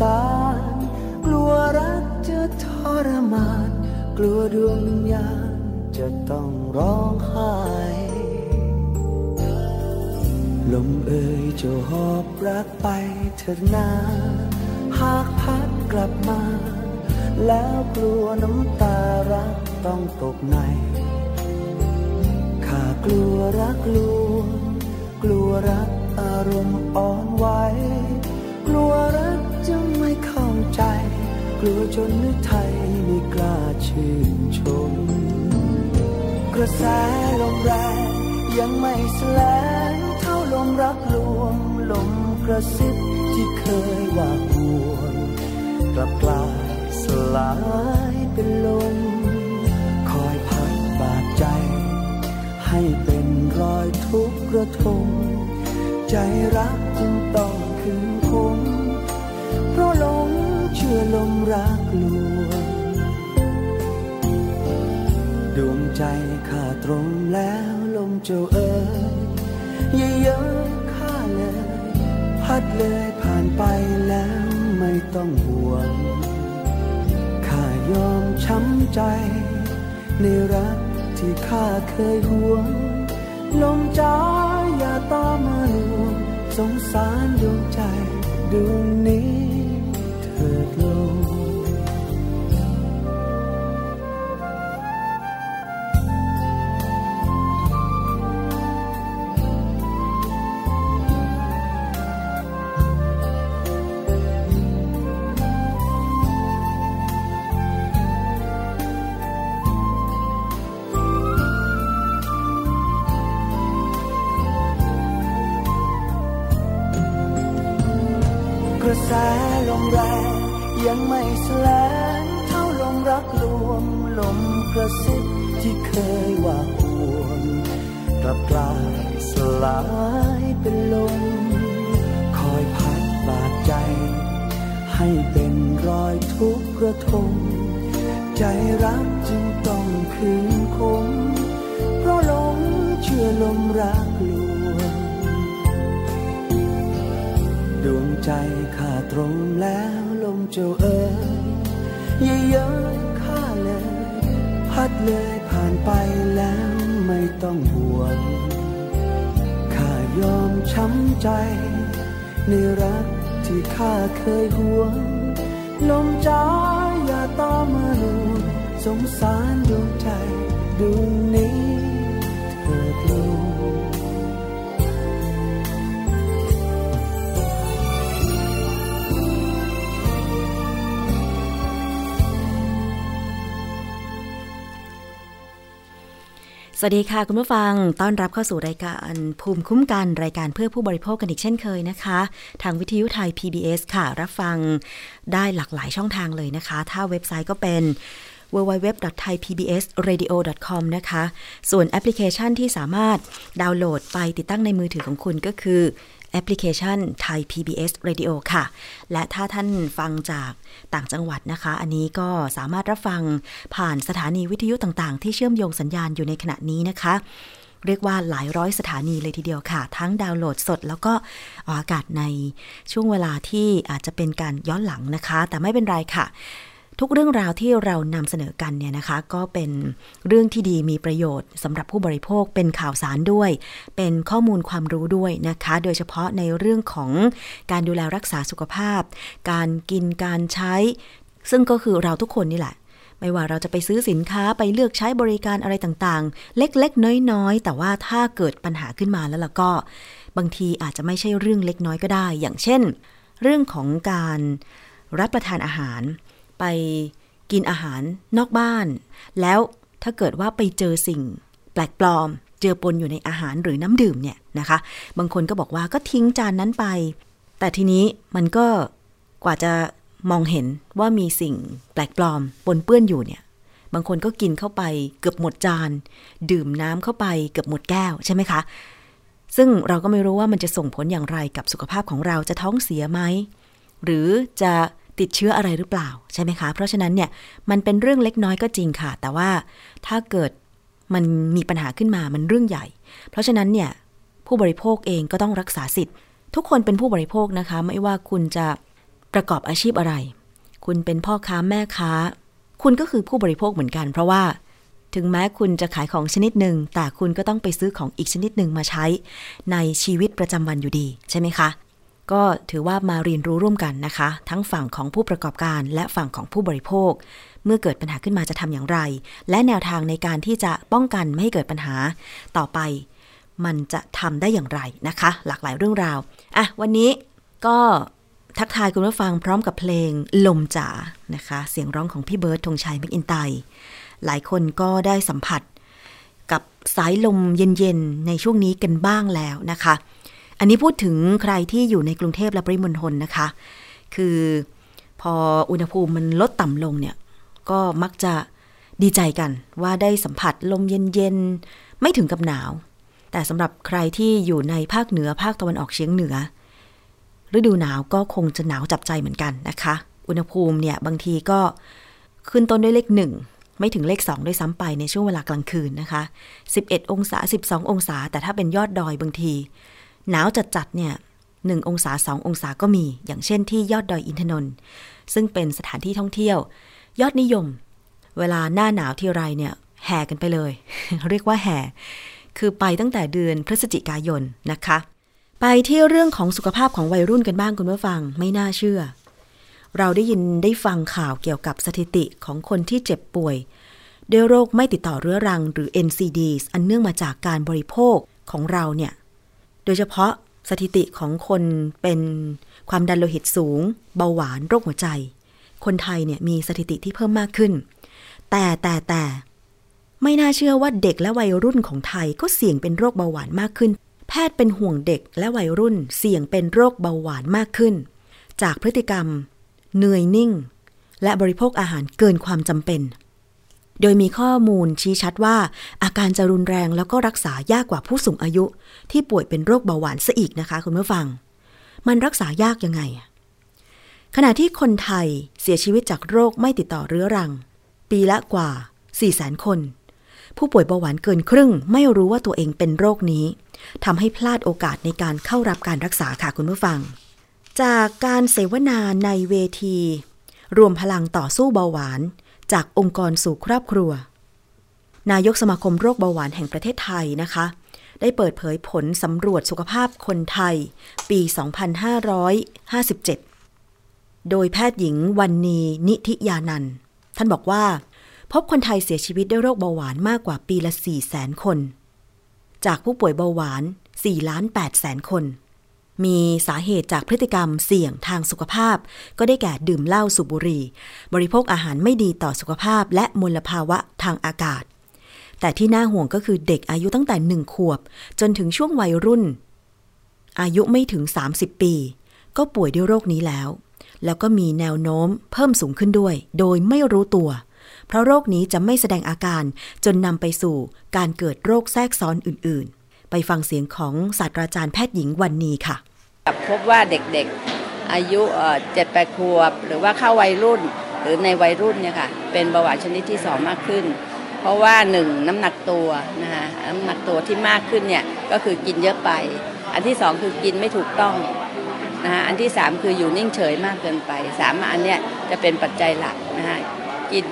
สาร กลัวรักจะทรมาน กลัวดวงวิญญาณจะต้องร้องไห้ลมเอ่ยจะหอบรักไปเถิดนาหากพัดกลับมา แล้วกลัวน้ำตารักต้องตกในข้ากลัวรักลวงกลัวรักอารมณ์อ่อนไหว กลัวจนนึกไทยไม่กล้าชื่นชม กระแสลมแรงยังไม่แสลงเท่าลมรักลวงลมกระซิบที่เคยว่าหวงกลับกลายสลายเป็นลม คอยพัดบาดใจ ให้เป็นรอยทุกข์ระทมใจรักจึงต้องคืนคงเพราะลงเชื่ อลมรักลวงดวงใจข้าตรงแล้วลมเจ้าเอ๋ยอย่าเย้ยข้าเลย พัดเลยผ่านไปแล้วไม่ต้องห่วงข้ายอมช้ำใจ ในรักที่ข้าเคยห่วง ลมจ้าอย่าตามมาลวงสงสารดวงใจดวงนี้ ยังไม่แสลงเท่าลมรักลวงลมกระซิบที่เคยว่าควรกลับกลายสลายเป็นลมคอยพัดบาดใจ ให้เป็นรอยทุกกระทงใจรักจึงต้องคืนคงเพราะลมเชื่อลมรักลวงดวงใจขาดตรงแล้ว จ้าเอ๋ยอย่าเย้ยข้าเลย พัดเลยผ่านไปแล้วไม่ต้องห่วง ข้ายอมช้ำใจ ในรักที่ข้าเคยห่วง ลมจ้าอย่าต้อมาลูสงสารดวงใจดวงนี้ สวัสดีค่ะคุณผู้ฟัง ต้อนรับเข้าสู่รายการภูมิคุ้มกันรายการเพื่อผู้บริโภคกันอีกเช่นเคยนะคะ ทางวิทยุไทย PBS ค่ะ รับฟังได้หลากหลายช่องทางเลยนะคะ ถ้าเว็บไซต์ก็เป็น www.thaipbsradio.com นะคะ ส่วนแอปพลิเคชันที่สามารถดาวน์โหลดไปติดตั้งในมือถือของคุณก็คือ แอปพลิเคชันไทย PBS Radio ค่ะ และถ้าท่านฟังจากต่างจังหวัดนะคะ อันนี้ก็สามารถรับฟังผ่านสถานีวิทยุต่างๆ ที่เชื่อมโยงสัญญาณอยู่ในขณะนี้นะคะ เรียกว่าหลายร้อยสถานีเลยทีเดียวค่ะ ทั้งดาวน์โหลดสด แล้วก็ออกอากาศในช่วงเวลาที่อาจจะเป็นการย้อนหลังนะคะ แต่ไม่เป็นไรค่ะ ทุกเรื่องราวที่เรานำเสนอกันเนี่ยนะคะ ก็เป็นเรื่องที่ดีมีประโยชน์สำหรับผู้บริโภคเป็นข่าวสารด้วย เป็นข้อมูลความรู้ด้วยนะคะ โดยเฉพาะในเรื่องของการดูแลรักษาสุขภาพ การกินการใช้ ซึ่งก็คือเราทุกคนนี่แหละไม่ว่าเราจะไปซื้อสินค้าไปเลือกใช้บริการอะไรต่างๆ เล็กๆ น้อยๆ แต่ว่าถ้าเกิดปัญหาขึ้นมาแล้วล่ะก็ บางทีอาจจะไม่ใช่เรื่องเล็กน้อยก็ได้ อย่างเช่น เรื่องของการรับประทานอาหาร ไปกินอาหารนอกบ้าน แล้วถ้าเกิดว่าไปเจอสิ่งแปลกปลอม เจอปนอยู่ในอาหารหรือน้ำดื่มเนี่ยนะคะ บางคนก็บอกว่าก็ทิ้งจานนั้นไป แต่ทีนี้มันก็กว่าจะมองเห็นว่ามีสิ่งแปลกปลอมปนเปื้อนอยู่เนี่ยบางคนก็กินเข้าไปเกือบหมดจาน ดื่มน้ำเข้าไปเกือบหมดแก้วใช่ไหมคะ ซึ่งเราก็ไม่รู้ว่ามันจะส่งผลอย่างไรกับสุขภาพของเราจะท้องเสียไหม หรือจะ ติดเชื้ออะไรหรือเปล่าใช่ไหมคะ เพราะฉะนั้นเนี่ยมันเป็นเรื่องเล็กน้อยก็จริงค่ะ แต่ว่าถ้าเกิดมันมีปัญหาขึ้นมามันเรื่องใหญ่ เพราะฉะนั้นเนี่ยผู้บริโภคเองก็ต้องรักษาสิทธิ์ ทุกคนเป็นผู้บริโภคนะคะ ไม่ว่าคุณจะประกอบอาชีพอะไร คุณเป็นพ่อค้าแม่ค้า คุณก็คือผู้บริโภคเหมือนกัน เพราะว่า ถึงแม้คุณจะขายของชนิดหนึ่ง แต่คุณก็ต้องไปซื้อของอีกชนิดหนึ่งมาใช้ ในชีวิตประจำวันอยู่ดีใช่ไหมคะ ก็ถือว่ามาเรียนรู้ร่วมกันนะคะ ทั้งฝั่งของผู้ประกอบการและฝั่งของผู้บริโภค เมื่อเกิดปัญหาขึ้นมาจะทำอย่างไร และแนวทางในการที่จะป้องกันไม่ให้เกิดปัญหาต่อไป มันจะทำได้อย่างไรนะคะ หลากหลายเรื่องราวอะวันนี้ก็ทักทายคุณผู้ฟังพร้อมกับเพลงลมจ๋านะคะ เสียงร้องของพี่เบิร์ดธงชัยแมคอินไตย์หลายคนก็ได้สัมผัสกับสายลมเย็นๆ ในช่วงนี้กันบ้างแล้วนะคะ อันนี้พูดถึงใครที่อยู่ในกรุงเทพและปริมณฑลนะคะ คือพออุณหภูมิมันลดต่ำลงเนี่ย ก็มักจะดีใจกันว่าได้สัมผัสลมเย็นๆ ไม่ถึงกับหนาว แต่สำหรับใครที่อยู่ในภาคเหนือภาคตะวันออกเฉียงเหนือ ฤดูหนาวก็คงจะหนาวจับใจเหมือนกันนะคะ อุณหภูมิเนี่ยบางทีก็ขึ้นต้นด้วยเลขหนึ่งไม่ถึงเลข 2 ด้วยซ้ำไปในช่วงเวลากลางคืนนะคะ 11 องศา 12 องศา แต่ถ้าเป็นยอดดอยบางที หนาวจัดๆเนี่ย1องศา2องศาก็มี อย่างเช่นที่ยอดดอยอินทนนท์ซึ่งเป็นสถานที่ท่องเที่ยว ยอดนิยม เวลาหน้าหนาวที่ไรเนี่ยแห่กันไปเลย เรียกว่าแห่ คือไปตั้งแต่เดือนพฤศจิกายนนะคะ ไปที่เรื่องของสุขภาพของวัยรุ่นกันบ้างคุณผู้ฟังไม่น่าเชื่อ เราได้ยินได้ฟังข่าวเกี่ยวกับสถิติของคนที่เจ็บป่วยด้วยโรคไม่ติดต่อเรื้อรังหรือ NCDs อันเนื่องมาจากการบริโภคของเราเนี่ย โดยเฉพาะสถิติของคนเป็นความดันโลหิตสูง เบาหวานโรคหัวใจ คนไทยเนี่ยมีสถิติที่เพิ่มมากขึ้น แต่แต่แต่ไม่น่าเชื่อว่าเด็กและวัยรุ่นของไทยก็เสี่ยงเป็นโรคเบาหวานมากขึ้น แพทย์เป็นห่วงเด็กและวัยรุ่นเสี่ยงเป็นโรคเบาหวานมากขึ้น จากพฤติกรรม เหนื่อยนิ่ง และบริโภคอาหารเกินความจำเป็น โดยมีข้อมูลชี้ชัดว่า อาการจะรุนแรงแล้วก็รักษายากกว่าผู้สูงอายุ ที่ป่วยเป็นโรคเบาหวานซะอีกนะคะคุณผู้ฟัง มันรักษายากยังไง ขณะที่คนไทยเสียชีวิตจากโรคไม่ติดต่อเรื้อรัง ปีละกว่า 4 0 0 0 0 0 คน ผู้ป่วยเบาหวานเกินครึ่ง ไม่รู้ว่าตัวเองเป็นโรคนี้ทำให้พลาดโอกาสในการเข้ารับการรักษาค่ะคุณผู้ฟัง จากการเสวนาในเวที รวมพลังต่อสู้เบาหวาน จากองค์กรสู่ครอบครัว นายกสมาคมโรคเบาหวานแห่งประเทศไทยนะคะ ได้เปิดเผยผลสำรวจสุขภาพคนไทย ปี 2557 โดยแพทย์หญิงวันนีนิธิยานันท่านบอกว่า พบคนไทยเสียชีวิตด้วยโรคเบาหวานมากกว่าปีละ 4 0 0 0 0 0 คน จากผู้ป่วยเบาหวาน4ล้าน8แสนคน มีสาเหตุจากพฤติกรรมเสี่ยงทางสุขภาพ ก็ได้แก่ดื่มเหล้าสูบบุหรี่ บริโภคอาหารไม่ดีต่อสุขภาพ และมลภาวะทางอากาศ แต่ที่น่าห่วงก็คือเด็กอายุตั้งแต่หนึ่งขวบ จนถึงช่วงวัยรุ่น อายุไม่ถึง 30 ปี ก็ป่วยด้วยโรคนี้แล้ว แล้วก็มีแนวโน้มเพิ่มสูงขึ้นด้วย โดยไม่รู้ตัวเพราะโรคนี้จะไม่แสดงอาการจนนำไปสู่การเกิดโรคแทรกซ้อนอื่น ๆ ไปฟังเสียงของศาสตราจารย์แพทย์หญิงวันนี้ค่ะ พบว่าเด็กๆอายุเจ็ดแปดขวบ หรือว่าเข้าวัยรุ่นหรือในวัยรุ่นเนี่ยค่ะเป็นเบาหวานชนิดที่สองมากขึ้น เพราะว่าหนึ่งน้ำหนักตัวนะคะน้ำหนักตัวที่มากขึ้นเนี่ยก็คือกินเยอะไป อันที่สองคือกินไม่ถูกต้องนะคะอันที่สามคืออยู่นิ่งเฉยมากเกินไปสามอันเนี้ยจะเป็นปัจจัยหลักนะคะกิน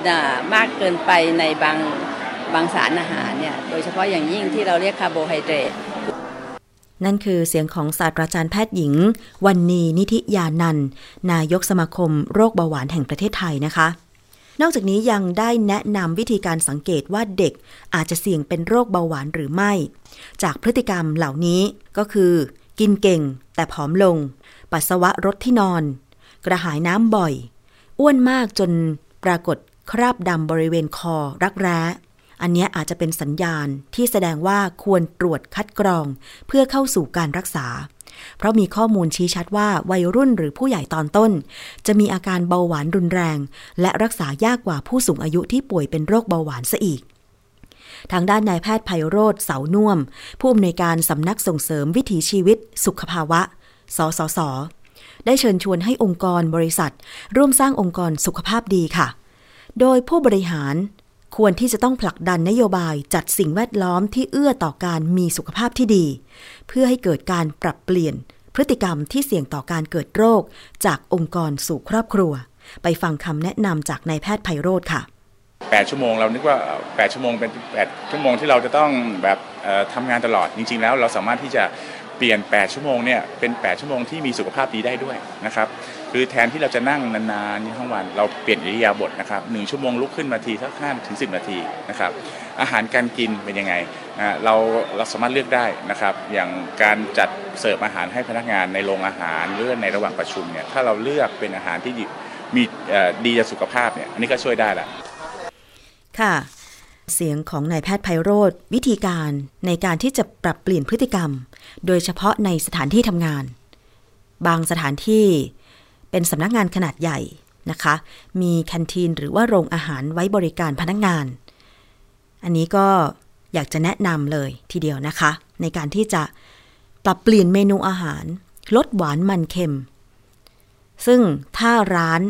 มากเกินไปในบางบางสารอาหารเนี่ยโดยเฉพาะอย่างยิ่งที่เราเรียกคาร์โบไฮเดรต นั่นคือเสียงของศาสตราจารย์แพทย์หญิง วรรณีนิธิยานันท์ นายกสมาคมโรคเบาหวานแห่งประเทศไทยนะคะ นอกจากนี้ยังได้แนะนำวิธีการสังเกตว่าเด็กอาจจะเสี่ยงเป็นโรคเบาหวานหรือไม่ จากพฤติกรรมเหล่านี้ก็คือ กินเก่ง แต่ผอมลง ปัสสาวะรดที่นอน กระหายน้ำบ่อย อ้วนมากจนปรากฏคราบดำบริเวณคอรักแร้ อันนี้อาจจะเป็นสัญญาณที่แสดงว่าควรตรวจคัดกรอง เพื่อเข้าสู่การรักษา เพราะมีข้อมูลชี้ชัดว่าวัยรุ่นหรือผู้ใหญ่ตอนต้น จะมีอาการเบาหวานรุนแรง และรักษายากกว่าผู้สูงอายุที่ป่วยเป็นโรคเบาหวานซะอีกทางด้านนายแพทย์ไพโรธเสาน่วม ผู้อำนวยการสำนักส่งเสริมวิถีชีวิต สุขภาวะ สสส ได้เชิญชวนให้องค์กรบริษัท ร่วมสร้างองค์กรสุขภาพดีค่ะ โดยผู้บริหาร ควรที่จะต้องผลักดันนโยบายจัดสิ่งแวดล้อมที่เอื้อต่อการมีสุขภาพที่ดี เพื่อให้เกิดการปรับเปลี่ยน พฤติกรรมที่เสี่ยงต่อการเกิดโรค จากองค์กรสู่ครอบครัว ไปฟังคำแนะนำจากนายแพทย์ไพโรธค่ะ 8 ชั่วโมงเรานึกว่า 8 ชั่วโมงเป็น 8 ชั่วโมงที่เราจะต้องแบบทำงานตลอดจริง ๆ แล้วเราสามารถที่จะเปลี่ยน 8 ชั่วโมงเนี่ยเป็น 8 ชั่วโมงที่มีสุขภาพดีได้ด้วยนะครับ คือแทนที่เราจะนั่งนานๆทั้งวัน เราเปลี่ยนอิริยาบถนะครับหนึ่งชั่วโมงลุกขึ้นมาทีสักห้าถึงสินาทีนะครับอาหารการกินเป็นยังไงนะเราเราสามารถเลือกได้นะครับ อย่างการจัดเสิร์ฟอาหารให้พนักงานในโรงอาหารหรือในระหว่างประชุมเนี่ยถ้าเราเลือกเป็นอาหารที่มีดีต่อสุขภาพเนี่ยอันนี้ก็ช่วยได้แหละค่ะ เสียงของนายแพทย์ไพโรธวิธีการในการที่จะปรับเปลี่ยนพฤติกรรม โดยเฉพาะในสถานที่ทำงาน บางสถานที่ เป็นสำนักงานขนาดใหญ่นะคะ มีแคนทีนหรือว่าโรงอาหารไว้บริการพนักงาน อันนี้ก็อยากจะแนะนำเลยทีเดียวนะคะ ในการที่จะปรับเปลี่ยนเมนูอาหาร ลดหวานมันเค็ม ซึ่งถ้าร้าน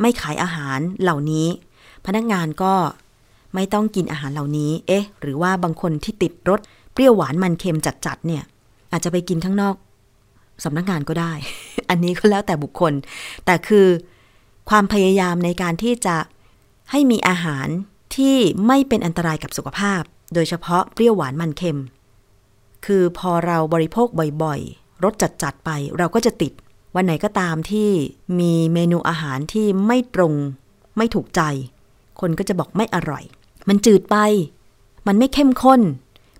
ไม่ขายอาหารเหล่านี้ พนักงานก็ไม่ต้องกินอาหารเหล่านี้ เอ๊ะ หรือว่าบางคนที่ติดรสเปรี้ยวหวานมันเค็มจัดๆเนี่ย อาจจะไปกินข้างนอก สำนักงานก็ได้ อันนี้ก็แล้วแต่บุคคล แต่คือความพยายามในการที่จะให้มีอาหารที่ไม่เป็นอันตรายกับสุขภาพ โดยเฉพาะเปรี้ยวหวานมันเค็ม คือพอเราบริโภคบ่อยๆ รสจัดๆไปเราก็จะติด วันไหนก็ตามที่มีเมนูอาหารที่ไม่ตรง ไม่ถูกใจ คนก็จะบอกไม่อร่อย มันจืดไป มันไม่เข้มข้น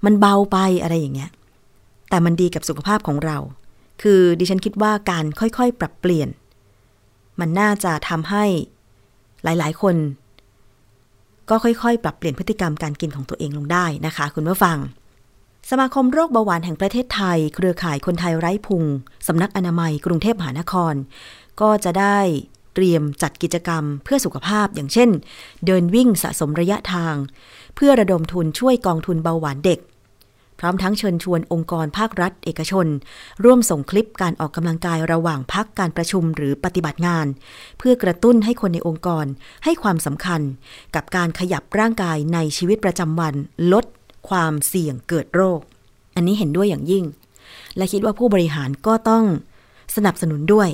มันเบาไปอะไรอย่างเงี้ย แต่มันดีกับสุขภาพของเรา คือดิฉันคิดว่าการค่อยๆ ปรับเปลี่ยน มันน่าจะทำให้หลายๆ คน ก็ค่อยๆ ปรับเปลี่ยนพฤติกรรมการกินของตัวเองลงได้นะคะ คุณผู้ฟัง สมาคมโรคเบาหวานแห่งประเทศไทย เครือข่ายคนไทยไร้พุงสำนักอนามัย กรุงเทพมหานคร ก็จะได้เตรียมจัดกิจกรรมเพื่อสุขภาพ อย่างเช่น เดินวิ่งสะสมระยะทาง เพื่อระดมทุนช่วยกองทุนเบาหวานเด็ก พร้อมทั้งเชิญชวนองค์กรภาครัฐเอกชน ร่วมส่งคลิปการออกกำลังกายระหว่างพักการประชุมหรือปฏิบัติงาน เพื่อกระตุ้นให้คนในองค์กรให้ความสำคัญ กับการขยับร่างกายในชีวิตประจำวัน ลดความเสี่ยงเกิดโรค อันนี้เห็นด้วยอย่างยิ่ง และคิดว่าผู้บริหารก็ต้องสนับสนุนด้วย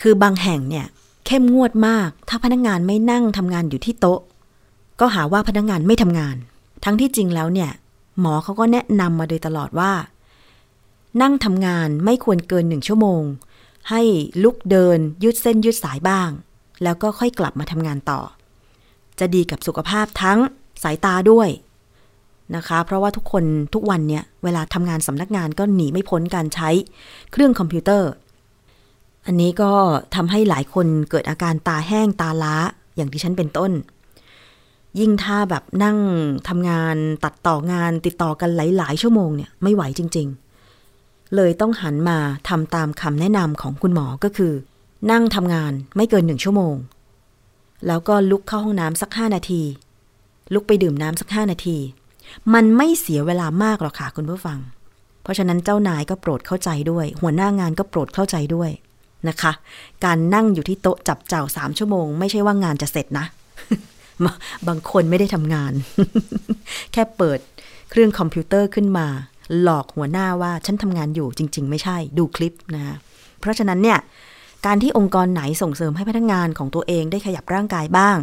คือบางแห่งเนี่ยเข้มงวดมาก ถ้าพนักงานไม่นั่งทำงานอยู่ที่โต๊ะ ก็หาว่าพนักงานไม่ทำงาน ทั้งที่จริงแล้วเนี่ย หมอเขาก็แนะนำมาโดยตลอดว่า นั่งทำงานไม่ควรเกินหนึ่งชั่วโมง ให้ลุกเดินยืดเส้นยืดสายบ้าง แล้วก็ค่อยกลับมาทำงานต่อ จะดีกับสุขภาพทั้งสายตาด้วยนะคะ เพราะว่าทุกคนทุกวันเนี่ยเวลาทำงานสำนักงานก็หนีไม่พ้นการใช้เครื่องคอมพิวเตอร์ อันนี้ก็ทำให้หลายคนเกิดอาการตาแห้งตาล้าอย่างที่ฉันเป็นต้น ยิ่งถ้าแบบนั่งทำงานตัดต่องานติดต่อกันหลาย ๆ ชั่วโมงเนี่ยไม่ไหวจริง ๆ เลยต้องหันมาทำตามคำแนะนำของคุณหมอก็คือ นั่งทำงานไม่เกินหนึ่งชั่วโมง แล้วก็ลุกเข้าห้องน้ำสักห้านาที ลุกไปดื่มน้ำสักห้านาที มันไม่เสียเวลามากหรอกค่ะคุณผู้ฟัง เพราะฉะนั้นเจ้านายก็โปรดเข้าใจด้วย หัวหน้างานก็โปรดเข้าใจด้วยนะคะ การนั่งอยู่ที่โต๊ะจับเจ้าสามชั่วโมง ไม่ใช่ว่างานจะเสร็จนะ บางคนไม่ได้ทำงาน แค่เปิดเครื่องคอมพิวเตอร์ขึ้นมา หลอกหัวหน้าว่าฉันทำงานอยู่จริง ๆ ไม่ใช่ดูคลิปนะเพราะฉะนั้นเนี่ยการที่องค์กรไหนส่งเสริมให้พนักงานของตัวเองได้ขยับร่างกายบ้าง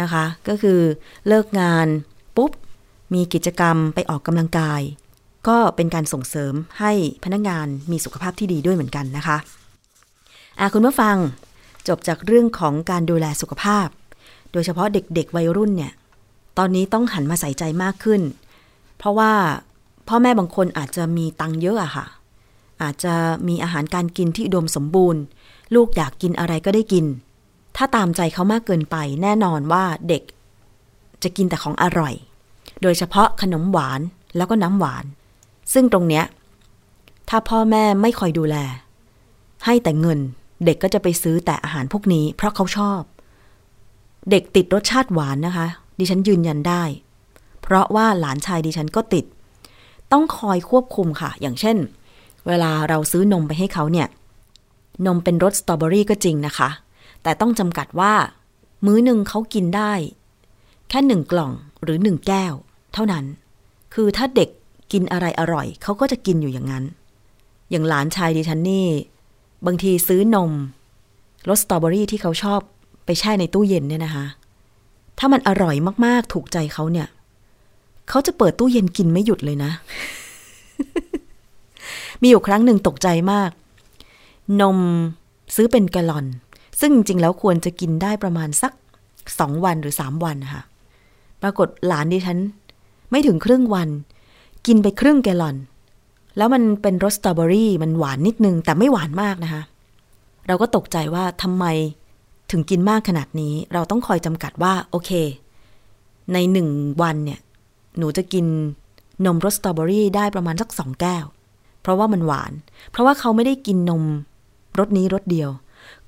นะคะ ก็คือเลิกงานปุ๊บ มีกิจกรรมไปออกกำลังกาย ก็เป็นการส่งเสริมให้พนักงานมีสุขภาพที่ดีด้วยเหมือนกันนะคะอะคุณผู้ฟังจบจากเรื่องของการดูแลสุขภาพ โดยเฉพาะเด็กๆวัยรุ่นเนี่ย ตอนนี้ต้องหันมาใส่ใจมากขึ้น เพราะว่าพ่อแม่บางคนอาจจะมีตังเยอะอะค่ะ อาจจะมีอาหารการกินที่อุดมสมบูรณ์ ลูกอยากกินอะไรก็ได้กิน ถ้าตามใจเขามากเกินไป แน่นอนว่าเด็กจะกินแต่ของอร่อย โดยเฉพาะขนมหวานแล้วก็น้ำหวาน ซึ่งตรงเนี้ย ถ้าพ่อแม่ไม่คอยดูแล ให้แต่เงิน เด็กก็จะไปซื้อแต่อาหารพวกนี้ เพราะเขาชอบ เด็กติดรสชาติหวานนะคะ ดิฉันยืนยันได้ เพราะว่าหลานชายดิฉันก็ติด ต้องคอยควบคุมค่ะ อย่างเช่น เวลาเราซื้อนมไปให้เขาเนี่ย นมเป็นรสสตรอเบอรี่ก็จริงนะคะ แต่ต้องจำกัดว่า มื้อหนึ่งเขากินได้ แค่หนึ่งกล่องหรือหนึ่งแก้ว เท่านั้น คือถ้าเด็กกินอะไรอร่อย เขาก็จะกินอยู่อย่างนั้น อย่างหลานชายดิฉันนี่ บางทีซื้อนมรสสตรอเบอรี่ที่เขาชอบ ไปแช่ในตู้เย็นเนี่ยนะคะ ถ้ามันอร่อยมากๆ ถูกใจเขาเนี่ย เขาจะเปิดตู้เย็นกินไม่หยุดเลยนะ มีอยู่ครั้งหนึ่งตกใจมาก นมซื้อเป็นกะลอน ซึ่งจริงๆ แล้วควรจะกินได้ประมาณสักสองวันหรือสามวันนะคะปรากฏหลานดิฉัน ไม่ถึงครึ่งวัน กินไปครึ่งแกลลอน แล้วมันเป็นรสสตรอเบอรี่มันหวานนิดนึง แต่ไม่หวานมากนะคะ เราก็ตกใจว่าทำไม ถึงกินมากขนาดนี้ เราต้องคอยจำกัดว่า โอเค ในหนึ่งวันเนี่ย หนูจะกินนมรสสตรอเบอรี่ได้ประมาณสักสองแก้ว เพราะว่ามันหวาน เพราะว่าเขาไม่ได้กินนมรสนี้รสเดียว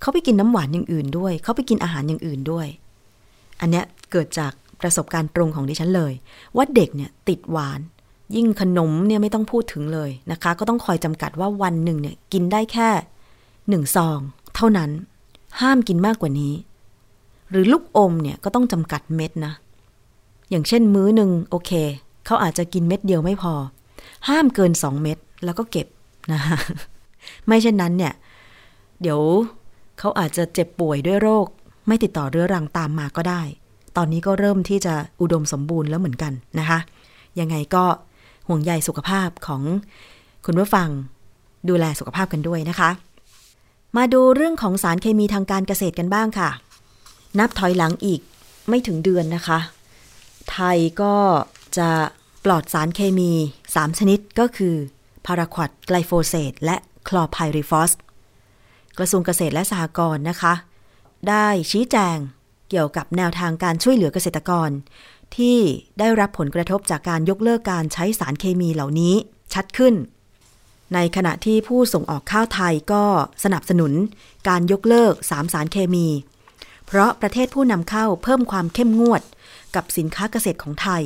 เขาไปกินน้ำหวานอย่างอื่นด้วย เขาไปกินอาหารอย่างอื่นด้วย อันเนี้ยเกิดจากประสบการณ์ตรงของดิฉันเลย ว่าเด็กเนี่ยติดหวาน ยิ่งขนมเนี่ยไม่ต้องพูดถึงเลยนะคะ ก็ต้องคอยจำกัดว่าวันหนึ่งเนี่ยกินได้แค่หนึ่งซอง เท่านั้น ห้ามกินมากกว่านี้ หรือลูกอมเนี่ยก็ต้องจำกัดเม็ดนะ อย่างเช่นมื้อหนึ่งโอเค เขาอาจจะกินเม็ดเดียวไม่พอ ห้ามเกินสองเม็ดแล้วก็เก็บนะคะไม่เช่นนั้นเนี่ย เดี๋ยวเขาอาจจะเจ็บป่วยด้วยโรค ไม่ติดต่อเรื้อรังตามมาก็ได้ ตอนนี้ก็เริ่มที่จะอุดมสมบูรณ์แล้วเหมือนกันนะคะ ยังไงก็ห่วงใยสุขภาพของคุณผู้ฟังดูแลสุขภาพกันด้วยนะคะ มาดูเรื่องของสารเคมีทางการเกษตรกันบ้างค่ะ นับถอยหลังอีกไม่ถึงเดือนนะคะ ไทยก็จะปลอดสารเคมี 3 ชนิดก็คือพาราควอดไกลโฟเซตและคลอไพริฟอสกระทรวงเกษตรและสหกรณ์นะคะ ได้ชี้แจงเกี่ยวกับแนวทางการช่วยเหลือเกษตรกร ที่ได้รับผลกระทบจากการยกเลิกการใช้สารเคมีเหล่านี้ชัดขึ้น ในขณะที่ผู้ส่งออกข้าวไทยก็สนับสนุนการยกเลิกสามสารเคมี เพราะประเทศผู้นำเข้าเพิ่มความเข้มงวด กับสินค้าเกษตรของไทย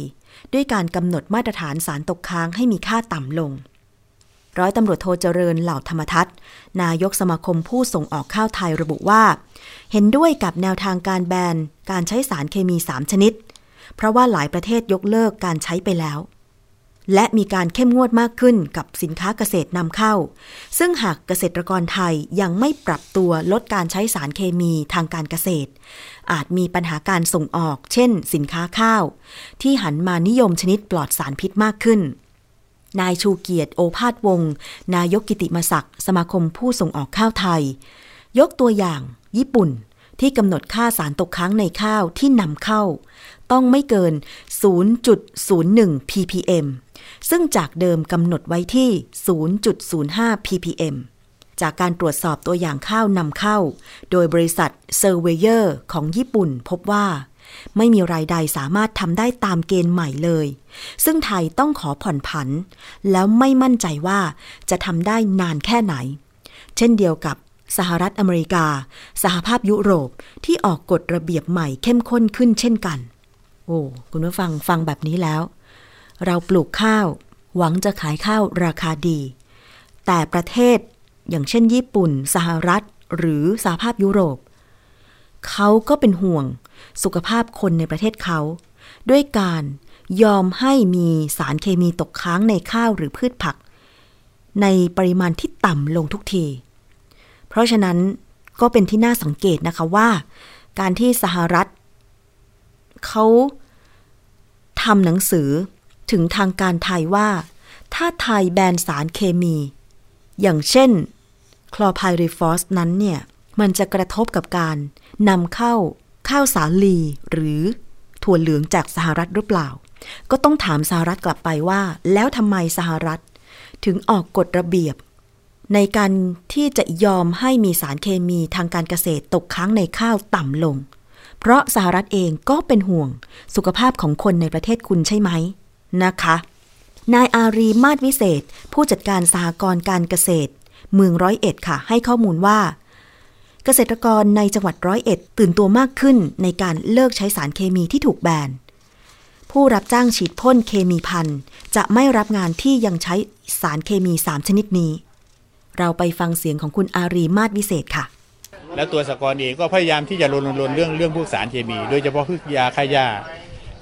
ด้วยการกำหนดมาตรฐานสารตกค้างให้มีค่าต่ำลง ร้อยตำรวจโทเจริญเหล่าธรรมทัศน์นายกสมาคมผู้ส่งออกข้าวไทยระบุว่า เห็นด้วยกับแนวทางการแบนการใช้สารเคมี 3 ชนิด เพราะว่าหลายประเทศยกเลิกการใช้ไปแล้ว และมีการเข้มงวดมากขึ้นกับสินค้าเกษตรนำเข้า ซึ่งหากเกษตรกรไทยยังไม่ปรับตัวลดการใช้สารเคมีทางการเกษตร อาจมีปัญหาการส่งออก เช่น สินค้าข้าว ที่หันมานิยมชนิดปลอดสารพิษมากขึ้น นายชูเกียรติโอภาสวงศ์นายกกิติมศักดิ์สมาคมผู้ส่งออกข้าวไทย ยกตัวอย่าง ญี่ปุ่นที่กำหนดค่าสารตกค้างในข้าวที่นำเข้า ต้องไม่เกิน 0.01 ppm ซึ่งจากเดิมกำหนดไว้ที่ 0.05 ppm จากการตรวจสอบตัวอย่างข้าวนำเข้า โดยบริษัท Surveyor ของญี่ปุ่นพบว่า ไม่มีรายใดสามารถทำได้ตามเกณฑ์ใหม่เลย ซึ่งไทยต้องขอผ่อนผัน แล้วไม่มั่นใจว่าจะทำได้นานแค่ไหน เช่นเดียวกับสหรัฐอเมริกา สหภาพยุโรปที่ออกกฎระเบียบใหม่เข้มข้นขึ้นเช่นกัน โอ้ คุณผู้ฟังฟังแบบนี้แล้ว เราปลูกข้าว หวังจะขายข้าวราคาดี แต่ประเทศอย่างเช่นญี่ปุ่น สหรัฐ หรือสหภาพยุโรป เขาก็เป็นห่วงสุขภาพคนในประเทศเขา ด้วยการยอมให้มีสารเคมีตกค้างในข้าวหรือพืชผัก ในปริมาณที่ต่ำลงทุกที เพราะฉะนั้นก็เป็นที่น่าสังเกตนะคะว่า การที่สหรัฐ เขาทำหนังสือ ถึงทางการไทยว่า ถ้าไทยแบนสารเคมี อย่างเช่น คลอไพริฟอสนั้นเนี่ย มันจะกระทบกับการนำเข้าข้าวสาลีหรือถั่วเหลืองจากสหรัฐหรือเปล่า ก็ต้องถามสหรัฐกลับไปว่า แล้วทำไมสหรัฐ ถึงออกกฎระเบียบ ในการที่จะยอมให้มีสารเคมีทางการเกษตรตกค้างในข้าวต่ำลง เพราะสหรัฐเองก็เป็นห่วงสุขภาพของคนในประเทศคุณใช่ไหม นะคะ นายอารีมาศวิเศษ ผู้จัดการสหกรณ์การเกษตร เมืองร้อยเอ็ดค่ะ ให้ข้อมูลว่า เกษตรกรในจังหวัดร้อยเอ็ด ตื่นตัวมากขึ้นในการเลิกใช้สารเคมีที่ถูกแบนผู้รับจ้างฉีดพ่นเคมีพันจะไม่รับงานที่ยังใช้สารเคมี 3 ชนิดนี้ เราไปฟังเสียงของคุณอารีมาศวิเศษค่ะ แล้วตัวสหกรณ์เองก็พยายามที่จะรณรงค์เรื่องเรื่องพวกสารเคมี โดยเฉพาะพวกยาฆ่าหญ้า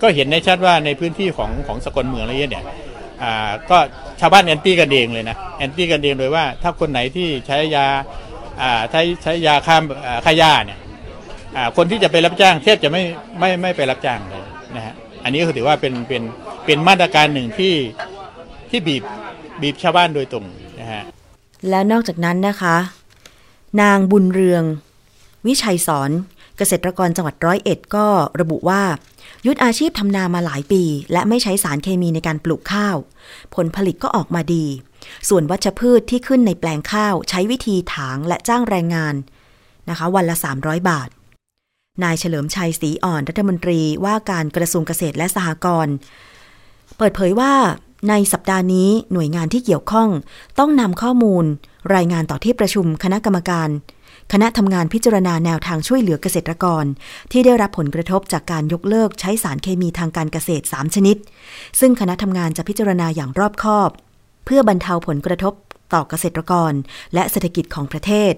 ก็เห็นได้ชัดว่าในพื้นที่ของของสกลเมืองอะไรเนี่ยอ่าก็ชาวบ้านแอนตี้กันเองเลยนะแอนตี้กันเองโดยว่า ถ้าคนไหนที่ใช้ยาอ่าใช้ใช้ยาฆ่าอ่าฆ่าหญ้าเนี่ยอ่าคนที่จะไปรับจ้างแทบจะไม่ไม่ไม่ไปรับจ้างเลยนะฮะอันนี้ก็ถือว่าเป็นเป็นเป็นมาตรการหนึ่งที่ที่บีบบีบชาวบ้านโดยตรงนะฮะแล้วนอกจากนั้นนะคะ นางบุญเรือง วิชัยสอน เกษตรกรจังหวัดร้อยเอ็ดก็ระบุว่ายุทธอาชีพทำนามาหลายปี และไม่ใช้สารเคมีในการปลูกข้าว ผลผลิตก็ออกมาดี ส่วนวัชพืชที่ขึ้นในแปลงข้าว ใช้วิธีถางและจ้างแรงงานนะคะ วันละ 300 บาท นายเฉลิมชัยศรีอ่อนรัฐมนตรีว่าการกระทรวงเกษตรและสหกรณ์เปิดเผยว่าในสัปดาห์นี้หน่วยงานที่เกี่ยวข้อง ต้องนำข้อมูล รายงานต่อที่ประชุมคณะกรรมการ คณะทำงานพิจารณาแนวทางช่วยเหลือเกษตรกร ที่ได้รับผลกระทบจากการยกเลิกใช้สารเคมีทางการเกษตร 3 ชนิด ซึ่งคณะทำงานจะพิจารณาอย่างรอบคอบ เพื่อบรรเทาผลกระทบต่อเกษตรกร และเศรษฐกิจของประเทศ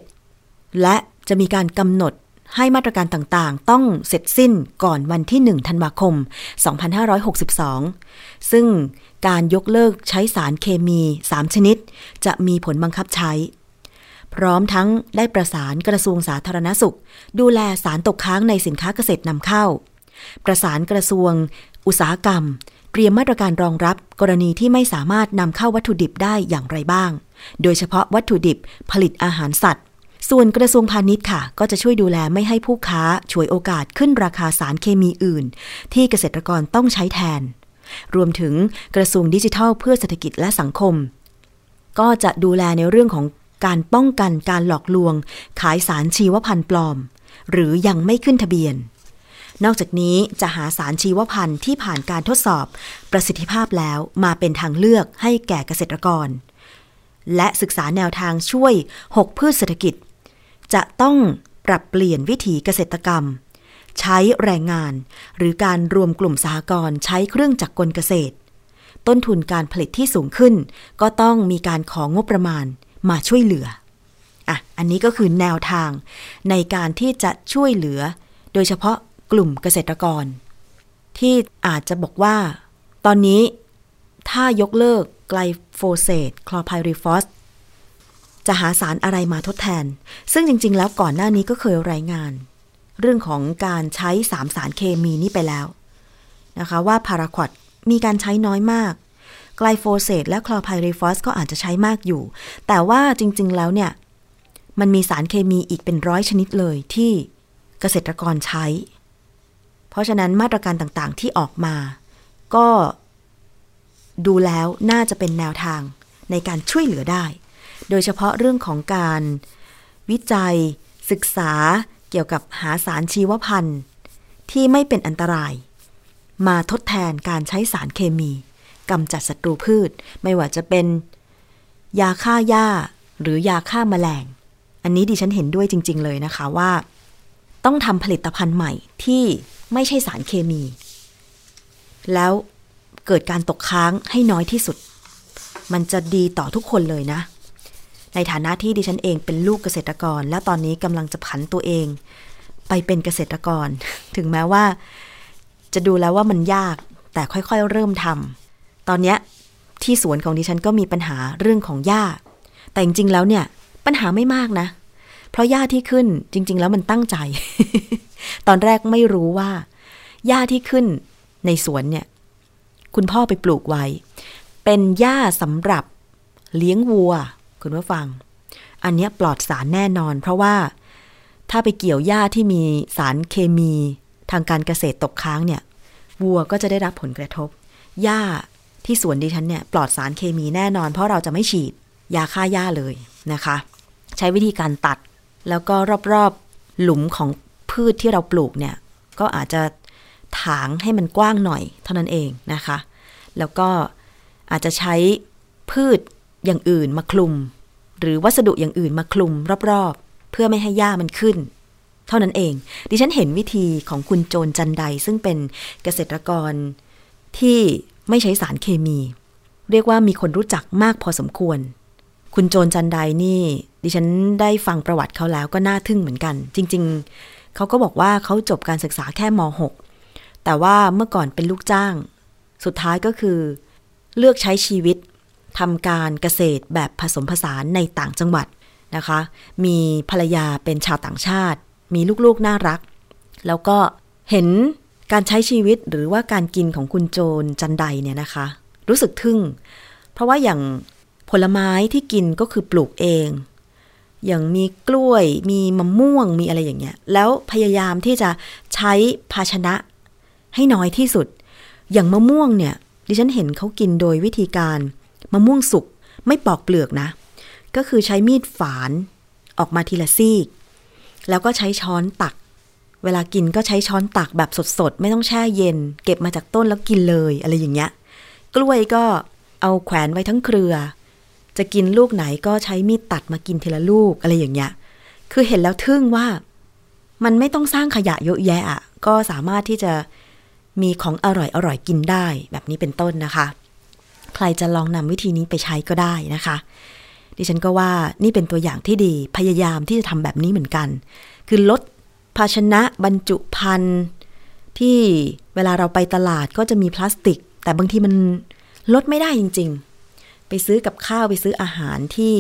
และจะมีการกำหนดให้มาตรการต่างๆ ต้องเสร็จสิ้นก่อนวันที่ 1 ธันวาคม 2562 ซึ่งการยกเลิกใช้สารเคมี 3 ชนิด จะมีผลบังคับใช้ พร้อมทั้งได้ประสานกระทรวงสาธารณสุข ดูแลสารตกค้างในสินค้าเกษตรนำเข้า ประสานกระทรวง อุตสาหกรรม เตรียมมาตรการรองรับกรณีที่ไม่สามารถนำเข้าวัตถุดิบได้อย่างไรบ้าง โดยเฉพาะวัตถุดิบผลิตอาหารสัตว์ ส่วนกระทรวงพาณิชย์ค่ะ ก็จะช่วยดูแลไม่ให้ผู้ค้าฉวยโอกาสขึ้นราคาสารเคมีอื่น ที่เกษตรกรต้องใช้แทน รวมถึงกระทรวงดิจิทัล เพื่อเศรษฐกิจและสังคม ก็จะดูแลในเรื่องของ การป้องกันการหลอกลวง ขายสารชีวพันธุ์ปลอม หรือยังไม่ขึ้นทะเบียน นอกจากนี้จะหาสารชีวพันธุ์ที่ผ่านการทดสอบ ประสิทธิภาพแล้วมาเป็นทางเลือกให้แก่เกษตรกร และศึกษาแนวทางช่วย 6 พืชเศรษฐกิจ จะต้องปรับเปลี่ยนวิถีเกษตรกรรม ใช้แรงงาน หรือการรวมกลุ่มสหกรณ์ใช้เครื่องจักรกลเกษตร ต้นทุนการผลิตที่สูงขึ้น ก็ต้องมีการของงบประมาณ มาช่วยเหลืออะอันนี้ก็คือแนวทางในการที่จะช่วยเหลือ โดยเฉพาะกลุ่มเกษตรกร ที่อาจจะบอกว่า ตอนนี้ถ้ายกเลิกไกลโฟเซตคลอไพริฟอสจะหาสารอะไรมาทดแทน ซึ่งจริง ๆ แล้วก่อนหน้านี้ก็เคยรายงาน เรื่องของการใช้สามสารเคมีนี้ไปแล้วนะคะว่าพาราควอดมีการใช้น้อยมาก ไกลโฟเซตและคลอไพริฟอสก็อาจจะใช้มากอยู่ แต่ว่าจริง ๆ แล้วเนี่ย มันมีสารเคมีอีกเป็นร้อยชนิดเลยที่เกษตรกรใช้ เพราะฉะนั้นมาตรการต่างๆที่ออกมา ก็ดูแล้วน่าจะเป็นแนวทางในการช่วยเหลือได้ โดยเฉพาะเรื่องของการวิจัย ศึกษาเกี่ยวกับหาสารชีวพันธุ์ ที่ไม่เป็นอันตราย มาทดแทนการใช้สารเคมี กำจัดศัตรูพืช ไม่ว่าจะเป็น ยาฆ่าหญ้า หรือยาฆ่าแมลง อันนี้ดิฉันเห็นด้วยจริง ๆ เลยนะคะว่า ต้องทำผลิตภัณฑ์ใหม่ที่ไม่ใช่สารเคมี แล้วเกิดการตกค้างให้น้อยที่สุด มันจะดีต่อทุกคนเลยนะ ในฐานะที่ดิฉันเองเป็นลูกเกษตรกร และตอนนี้กำลังจะผันตัวเอง ไปเป็นเกษตรกร ถึงแม้ว่า จะดูแล้วว่ามันยากแต่ค่อยๆ เริ่มทำ ตอนเนี้ยที่สวนของดิฉันก็มีปัญหาเรื่องของหญ้า แต่จริงๆแล้วเนี่ย ปัญหาไม่มากนะ เพราะหญ้าที่ขึ้นจริง ๆ แล้วมันตั้งใจ ตอนแรกไม่รู้ว่าหญ้าที่ขึ้นในสวนเนี่ย คุณพ่อไปปลูกไว้ เป็นหญ้าสำหรับเลี้ยงวัว คุณผู้ฟัง อันนี้ปลอดสารแน่นอน เพราะว่าถ้าไปเกี่ยวหญ้าที่มีสารเคมี ทางการเกษตรตกค้างเนี่ย วัวก็จะได้รับผลกระทบหญ้า ที่สวนดิฉันเนี่ยปลอดสารเคมีแน่นอน เพราะเราจะไม่ฉีดยาฆ่าหญ้าเลยนะคะ ใช้วิธีการตัด แล้วก็รอบๆหลุมของพืชที่เราปลูกเนี่ย ก็อาจจะถางให้มันกว้างหน่อย เท่านั้นเองนะคะ แล้วก็อาจจะใช้พืชอย่างอื่นมาคลุม หรือวัสดุอย่างอื่นมาคลุมรอบๆ เพื่อไม่ให้หญ้ามันขึ้น เท่านั้นเอง ดิฉันเห็นวิธีของคุณโจนจันไดซึ่งเป็นเกษตรกรที่ ไม่ใช้สารเคมี เรียกว่ามีคนรู้จักมากพอสมควร คุณโจนจันไดนี่ ดิฉันได้ฟังประวัติเขาแล้วก็น่าทึ่งเหมือนกัน จริง ๆ เขาก็บอกว่าเขาจบการศึกษาแค่ม .6 แต่ว่าเมื่อก่อนเป็นลูกจ้าง สุดท้ายก็คือ เลือกใช้ชีวิตทำการเกษตรแบบผสมผสานในต่างจังหวัดนะคะ มีภรรยาเป็นชาวต่างชาติ มีลูกๆน่ารัก แล้วก็เห็น การใช้ชีวิตหรือว่าการกินของคุณโจนจันไดเนี่ยนะคะ รู้สึกทึ่ง เพราะว่าอย่างผลไม้ที่กินก็คือปลูกเอง อย่างมีกล้วย มีมะม่วงมีอะไรอย่างเงี้ย แล้วพยายามที่จะใช้ภาชนะให้น้อยที่สุด อย่างมะม่วงเนี่ย ดิฉันเห็นเขากินโดยวิธีการมะม่วงสุกไม่ปอกเปลือกนะ ก็คือใช้มีดฝานออกมาทีละซีก แล้วก็ใช้ช้อนตัก เวลากินก็ใช้ช้อนตักแบบสดๆ ไม่ต้องแช่เย็น เก็บมาจากต้นแล้วกินเลยอะไรอย่างเงี้ย กล้วยก็เอาแขวนไว้ทั้งเครือ จะกินลูกไหนก็ใช้มีดตัดมากินทีละลูกอะไรอย่างเงี้ย คือเห็นแล้วทึ่งว่า มันไม่ต้องสร้างขยะเยอะแยะอะก็สามารถที่จะมีของอร่อยอร่อยกินได้แบบนี้เป็นต้นนะคะ ใครจะลองนำวิธีนี้ไปใช้ก็ได้นะคะ ดิฉันก็ว่านี่เป็นตัวอย่างที่ดีพยายามที่จะทำแบบนี้เหมือนกัน คือลด ภาชนะบรรจุภัณฑ์ที่เวลาเราไปตลาดก็จะมีพลาสติก แต่บางทีมันลดไม่ได้จริง ๆ ไปซื้อกับข้าวไปซื้ออาหารที่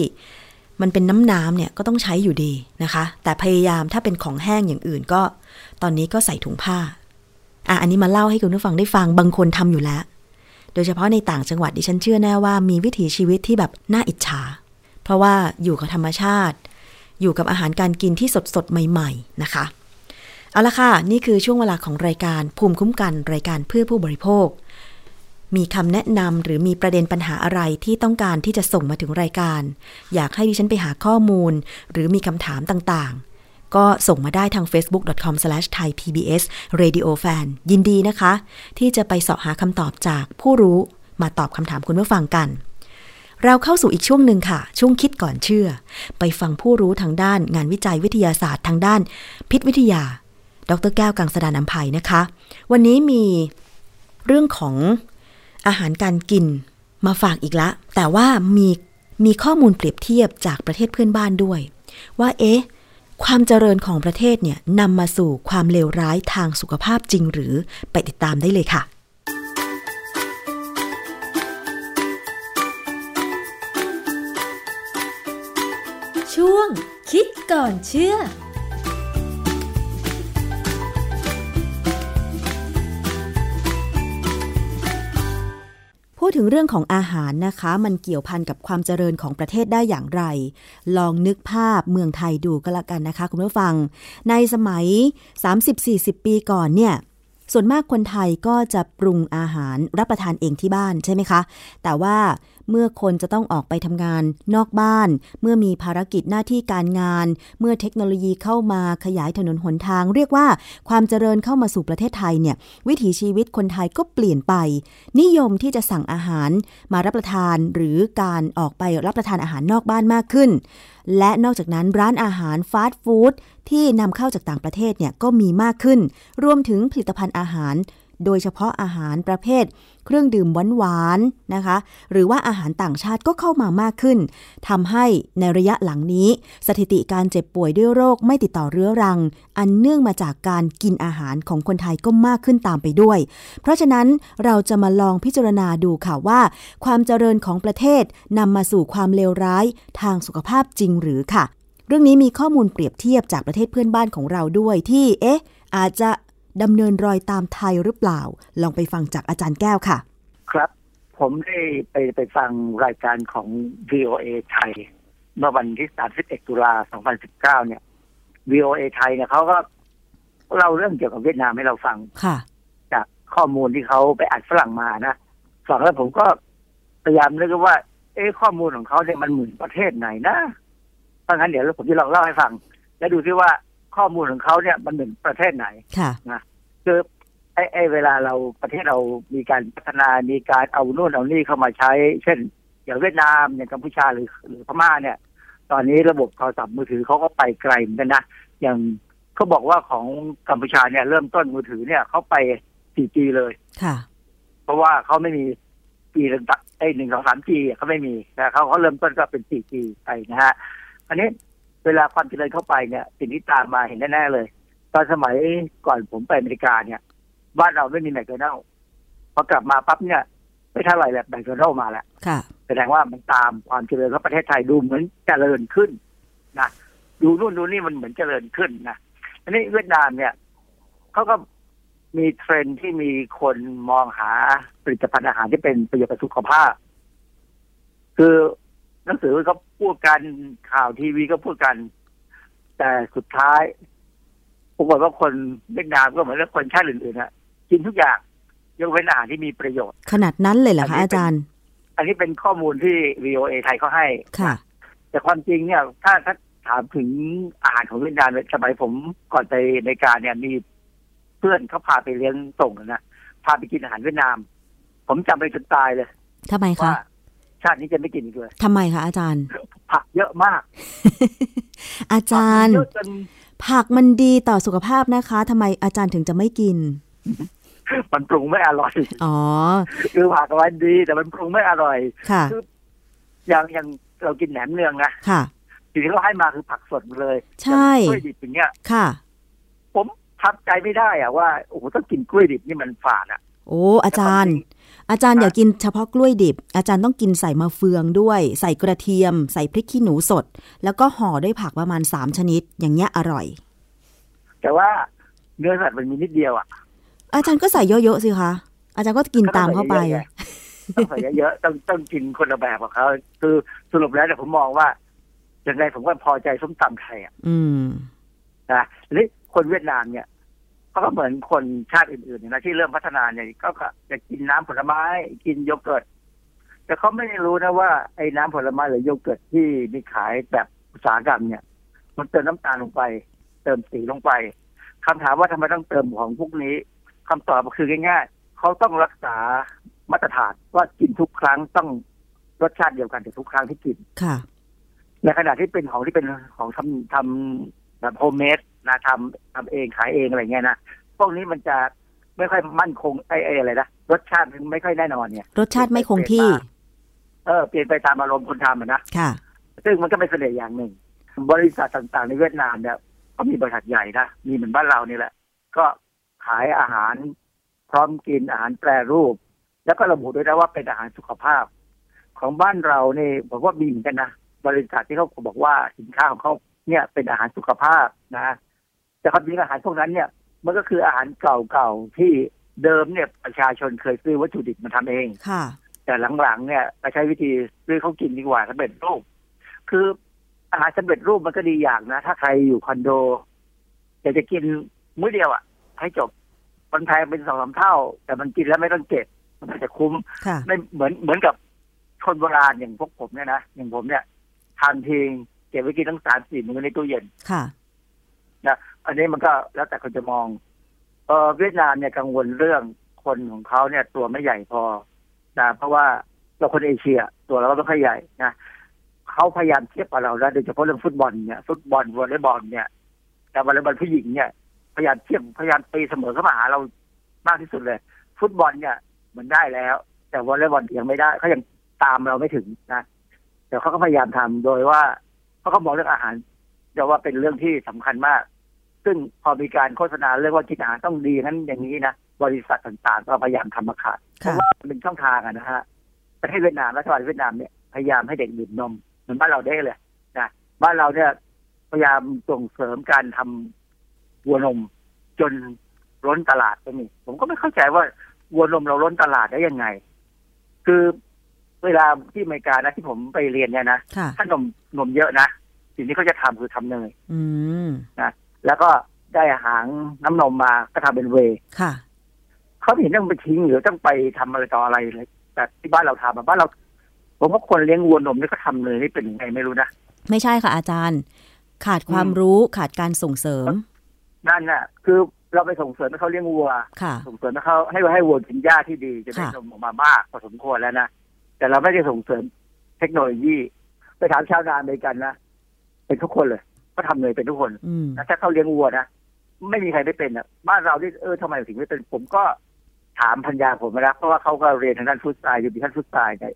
มันเป็นน้ำน้ำเนี่ยก็ต้องใช้อยู่ดีนะคะ แต่พยายามถ้าเป็นของแห้งอย่างอื่นก็ ตอนนี้ก็ใส่ถุงผ้าอะอันนี้มาเล่าให้คุณผู้ฟังได้ฟังบางคนทำอยู่แล้ว โดยเฉพาะในต่างจังหวัดดิฉันเชื่อแน่ว่ามีวิถีชีวิตที่แบบน่าอิจฉา เพราะว่าอยู่กับธรรมชาติ อยู่กับอาหารการกินที่สดสดใหม่ ๆ นะคะ เอาละค่ะ นี่คือช่วงเวลาของรายการภูมิคุ้มกันรายการเพื่อผู้บริโภค มีคำแนะนำหรือมีประเด็นปัญหาอะไรที่ต้องการที่จะส่งมาถึงรายการ อยากให้ดิฉันไปหาข้อมูล หรือมีคำถามต่างๆ ก็ส่งมาได้ทาง facebook.com/thaipbsradiofan ยินดีนะคะ ที่จะไปเสาะหาคำตอบจากผู้รู้มาตอบคำถามคุณผู้ฟังกันเราเข้าสู่อีกช่วงหนึ่งค่ะ ช่วงคิดก่อนเชื่อ ไปฟังผู้รู้ทางด้านงานวิจัยวิทยาศาสตร์ทางด้าน พิษวิทยา ดรแก้วกังสดานนภัยนะคะ วันนี้มีเรื่องของอาหารการกินมาฝากอีกละ แต่ว่ามีมีข้อมูลเปรียบเทียบจากประเทศเพื่อนบ้านด้วย ว่าเอ๊ะความเจริญของประเทศเนี่ยนำมาสู่ความเลวร้ายทางสุขภาพจริงหรือไปติดตามได้เลยค่ะ ช่วงคิดก่อนเชื่อ พูดถึงเรื่องของอาหารนะคะ มันเกี่ยวพันกับความเจริญของประเทศได้อย่างไร ลองนึกภาพเมืองไทยดูก็แล้วกันนะคะ คุณผู้ฟัง ในสมัย 30-40 ปีก่อนเนี่ยส่วนมากคนไทยก็จะปรุงอาหารรับประทานเองที่บ้านใช่ไหมคะ แต่ว่า เมื่อคนจะต้องออกไปทำงานนอกบ้าน เมื่อมีภารกิจหน้าที่การงาน เมื่อเทคโนโลยีเข้ามาขยายถนนหนทาง เรียกว่าความเจริญเข้ามาสู่ประเทศไทยเนี่ยวิถีชีวิตคนไทยก็เปลี่ยนไป นิยมที่จะสั่งอาหารมารับประทานหรือการออกไปรับประทานอาหารนอกบ้านมากขึ้น และนอกจากนั้นร้านอาหารฟาสต์ฟู้ดที่นำเข้าจากต่างประเทศเนี่ยก็มีมากขึ้น รวมถึงผลิตภัณฑ์อาหาร โดยเฉพาะอาหารประเภท เครื่องดื่มหวานๆนะคะ หรือว่าอาหารต่างชาติก็เข้ามามากขึ้นทำให้ในระยะหลังนี้ สถิติการเจ็บป่วยด้วยโรคไม่ติดต่อเรื้อรัง อันเนื่องมาจากการกินอาหารของคนไทยก็มากขึ้นตามไปด้วย เพราะฉะนั้นเราจะมาลองพิจารณาดูค่ะว่า ความเจริญของประเทศนำมาสู่ความเลวร้ายทางสุขภาพจริงหรือค่ะ เรื่องนี้มีข้อมูลเปรียบเทียบจากประเทศเพื่อนบ้านของเราด้วยที่ เอ๊ะ อาจจะ ดำเนินรอยตามไทยหรือเปล่า ลองไปฟังจากอาจารย์แก้วค่ะ ครับ ผมได้ไปไปฟังรายการของ VOA ไทย เมื่อวันที่ 31 ตุลา 2019 เนี่ย VOA ไทยเนี่ยเขาก็เล่าเรื่องเกี่ยวกับเวียดนามให้เราฟังค่ะ จากข้อมูลที่เขาไปอัดฝรั่งมานะฟังแล้วผมก็พยายามนึกว่า เอ๊ะข้อมูลของเขาเนี่ยมันเหมือนประเทศไหนนะ เพราะงั้นเดี๋ยวผมจะลองเล่าให้ฟัง แล้วดูซิว่า ข้อมูลของเขาเนี่ยมันเหมือนประเทศไหนค่ะคือไอ้ไอ้เวลาเราประเทศเรามีการพัฒนามีการเอานู่นเอานี่เข้ามาใช้ เช่น อย่างเวียดนามอย่างกัมพูชาหรือหรือพม่าเนี่ย ตอนนี้ระบบโทรศัพท์มือถือเขาก็ไปไกลเหมือนกันนะอย่างเขาบอกว่าของกัมพูชาเนี่ย เริ่มต้นมือถือเนี่ยเขาไป 4G เลยค่ะ เพราะว่าเขาไม่มีปีหนึ่งไอ้หนึ่งสองสามจีเขาไม่มีแต่เขาเขาเริ่มต้นก็เป็น 4G ไปนะฮะอันนี้ เวลาความเจริญเข้าไปเนี่ยสิ่งที่ตามมาเห็นแน่ๆเลย ตอนสมัยก่อนผมไปอเมริกาเนี่ยบ้านเราไม่มีแมคโดนัลล์พอกลับมาปั๊บเนี่ยไม่เท่าไหร่แหละแมคโดนัลล์มาแล้วค่ะแสดงว่ามันตามความเจริญของประเทศไทยดูเหมือนเจริญขึ้นนะดูนู่นดูนี่มันเหมือนเจริญขึ้นนะอันนี้เวียดนามเนี่ยเขาก็มีเทรนด์ที่มีคนมองหาผลิตภัณฑ์อาหารที่เป็นประโยชน์ต่อสุขภาพ คือ หนังสือก็พูดกันข่าวทีวีก็พูดกัน แต่สุดท้ายปรากฏว่าคนเวียดนามก็เหมือนกับคนชาติอื่นๆนะกินทุกอย่างยกเว้นอาหารที่มีประโยชน์ ขนาดนั้นเลยเหรออันคะนี้อาจารย์ อันนี้เป็นข้อมูลที่ VOA ไทยเขาให้ค่ะ แต่ความจริงเนี่ยถ้าถ้าถามถึงอาหารของเวียดนามเนี่ยสมัยผมก่อนไปในการเนี่ยมีเพื่อนเขาพาไปเลี้ยงส่งนะพาไปกินอาหารเวียดนาม ผมจำไปจนตายเลยทำไมคะว่า ชาตินี้จะไม่กินอีกเลยทำไมคะอาจารย์ ผักเยอะมาก อาจารย์ผักเยอะจนผักมันดีต่อสุขภาพนะคะทำไมอาจารย์ถึงจะไม่กิน มันปรุงไม่อร่อย อ๋อ คือผักมันดี แต่มันปรุงไม่อร่อย ค่ะอย่างอย่างเรากินแหนมเนืองนะค่ะสิ่งที่เขาให้มาคือผักสดหมดเลย ใช่กล้วยดิบอย่างเงี้ย ค่ะ ผมทับใจไม่ได้อะว่าโอ้โหต้องกินกล้วยดิบนี่มันฝาดอะโอ้อาจารย์ อาจารย์อย่ากินเฉพาะกล้วยดิบ อาจารย์ต้องกินใส่มะเฟืองด้วย ใส่กระเทียม ใส่พริกขี้หนูสด แล้วก็ห่อด้วยผักประมาณสามชนิด อย่างเงี้ยอร่อย แต่ว่าเนื้อสัตว์มันมีนิดเดียวอะอาจารย์ก็ใส่เยอะๆสิคะอาจารย์ก็กินตามเข้าไปต้องใส่เยอะๆต้องต้องกินคนละแบบกับเขาคือสรุปแล้วเนี่ยผมมองว่าอย่างไรผมก็พอใจส้มตำไทยอะ อืมนะทีนี้คนเวียดนามเนี่ย เขาก็เหมือนคนชาติอื่นๆเนี่ยนะที่เริ่มพัฒนาเนี่ยก็ก็จะกินน้ำผลไม้กินโยเกิร์ตแต่เขาไม่ได้รู้นะว่าไอ้น้ำผลไม้หรือโยเกิร์ตที่มีขายแบบอุตสาหกรรมเนี่ย มันเติมน้ำตาลลงไป เติมสีลงไปคำถามว่าทำไมต้องเติมของพวกนี้คำตอบก็คือง่ายๆเขาต้องรักษามาตรฐานว่ากินทุกครั้งต้องรสชาติเดียวกันแต่ทุกครั้งที่กินค่ะในขณะที่เป็นของที่เป็นของทำทำแบบโฮมเมด นะทำทำเองขายเองอะไรเงี้ยนะพวกนี้มันจะไม่ค่อยมั่นคงไอ้ไอ้อะไรนะรสชาติมันไม่ค่อยแน่นอนเนี่ย รสชาติไม่คงที่ เออเปลี่ยนไปตามอารมณ์คนทำอะนะค่ะซึ่งมันก็เป็นเสน่ห์อย่างหนึ่ง บริษัทต่างๆ ในเวียดนามเนี่ยก็มีบริษัทใหญ่นะมีเหมือนบ้านเรานี่แหละ ก็ขายอาหารพร้อมกินอาหารแปรรูป แล้วก็ระบุด้วยนะว่าเป็นอาหารสุขภาพ ของบ้านเราเนี่ยผมว่ามีเหมือนกันนะบริษัทที่เขาบอกว่าสินค้าของเขาเนี่ยเป็นอาหารสุขภาพนะ แต่ความจริงอาหารพวกนั้นเนี่ยมันก็คืออาหารเก่าๆที่เดิมเนี่ยประชาชนเคยซื้อวัตถุดิบมาทำเองค่ะ แต่หลังๆเนี่ยไปใช้วิธีซื้อเขากินดีกว่าสำเร็จรูป คืออาหารสำเร็จรูปมันก็ดีอย่างนะ ถ้าใครอยู่คอนโดอยากจะกินมื้อเดียวอะ ให้จบมันแพงเป็นสองสามเท่า แต่มันกินแล้วไม่ต้องเก็บ มันอาจจะคุ้มค่ะไม่เหมือนเหมือนกับคนโบราณอย่างพวกผมเนี่ยนะอย่างผมเนี่ยทานทิ้งเก็บไว้กินทั้งสามสี่มื้อในตู้เย็นค่ะ นะอันนี้มันก็แล้วแต่คนจะมองเออเวียดนามเนี่ยกังวลเรื่องคนของเขาเนี่ย ตัวไม่ใหญ่พอนะเพราะว่าเราคนเอเชีย ตัวเราก็ไม่ค่อยใหญ่นะเขาพยายามเทียบกับเราแล้วโดยเฉพาะเรื่องฟุตบอลเนี่ยฟุตบอลวอลเลย์บอลเนี่ยแต่วอลเลย์บอลผู้หญิงเนี่ยพยายามเทียบพยายามตีเสมอเข้ามาหาเรามากที่สุดเลย ฟุตบอลเนี่ยมันได้แล้ว แต่วอลเลย์บอลยังไม่ได้เขายังตามเราไม่ถึงนะแต่เขาก็พยายามทำโดยว่าเขาก็มองเรื่องอาหาร แต่ว่าเป็นเรื่องที่สำคัญมาก ซึ่งพอมีการโฆษณาเรื่องว่ากินอาหารต้องดีนั้นอย่างนี้นะบริษัทต่างๆ ก็พยายามทำมาขายเพค่ะราะว่ามันเป็นช่องทางอะนะฮะประเทศเวียดนามรัฐบาลเวียดนามเนี่ยพยายามให้เด็กดื่มนมเหมือนบ้านเราได้เลยนะบ้านเราเนี่ยพยายามส่งเสริมการทำวัวนมจนล้นตลาดก็มีผมก็ไม่เข้าใจว่าวัวนมเราล้นตลาดได้ยังไง คือเวลาที่อเมริกานะที่ผมไปเรียนเนี่ยนะค่ะถ้านมนมเยอะนะ สิ่งที่เขาจะทำคือทำเนยอืมแล้วก็ได้หางน้ำนมมาก็ทำเป็นเวย์ค่ะเขาไม่เห็นต้องไปทิ้งหรือต้องไปทำอะไรต่ออะไรเลยแต่ที่บ้านเราทำอะบ้านเราผมว่าคนเลี้ยงวัวนมนี่ก็ทำเลยนี่เป็นยังไงไม่รู้นะไม่ใช่ค่ะอาจารย์ ขาดความอืมรู้ขาดการส่งเสริม นั่นน่ะ คือเราไปส่งเสริมให้เขาเลี้ยงวัวค่ะส่งเสริมให้เขาให้ให้วัวกินหญ้าที่ดีจะได้ค่ะนมออกมามากพอสมควรแล้วนะแต่เราไม่ได้ส่งเสริมเทคโนโลยี ไปถามชาวนาอเมริกันนะ เป็นทุกคนเลยก็ทำเลยเป็นทุกคนอืมนะถ้าเขาเลี้ยงวัวนะไม่มีใครไม่เป็นอะบ้านเราที่เออทำไมถึงไม่เป็นผมก็ถามพันยาผมนะเพราะว่าเขาก็เรียนทางด้านฟู้ดไซน์อยู่ที่ท่านฟู้ดไซน์เนี่ย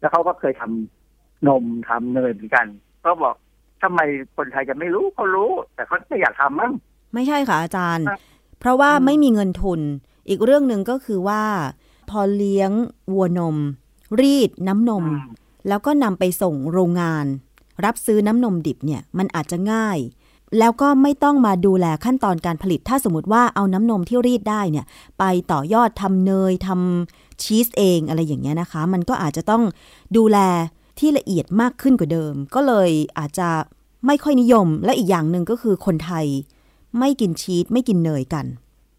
แล้วเขาก็เคยทำนมทำเนยเหมือนกันก็บอกทำไมคนไทยจะไม่รู้เขารู้ แต่เขาไม่อยากทำมั้งไม่ใช่ค่ะอาจารย์ครับเพราะว่าอืมไม่มีเงินทุน อีกเรื่องหนึ่งก็คือว่า พอเลี้ยงวัวนม รีดน้ำนมอืมแล้วก็นำไปส่งโรงงาน รับซื้อน้ำนมดิบเนี่ยมันอาจจะง่าย แล้วก็ไม่ต้องมาดูแลขั้นตอนการผลิต ถ้าสมมติว่าเอาน้ำนมที่รีดได้เนี่ยไปต่อยอดทำเนยทำชีสเองอะไรอย่างเงี้ยนะคะ มันก็อาจจะต้องดูแลที่ละเอียดมากขึ้นกว่าเดิม ก็เลยอาจจะไม่ค่อยนิยม และอีกอย่างหนึ่งก็คือคนไทย ไม่กินชีสไม่กินเนยกัน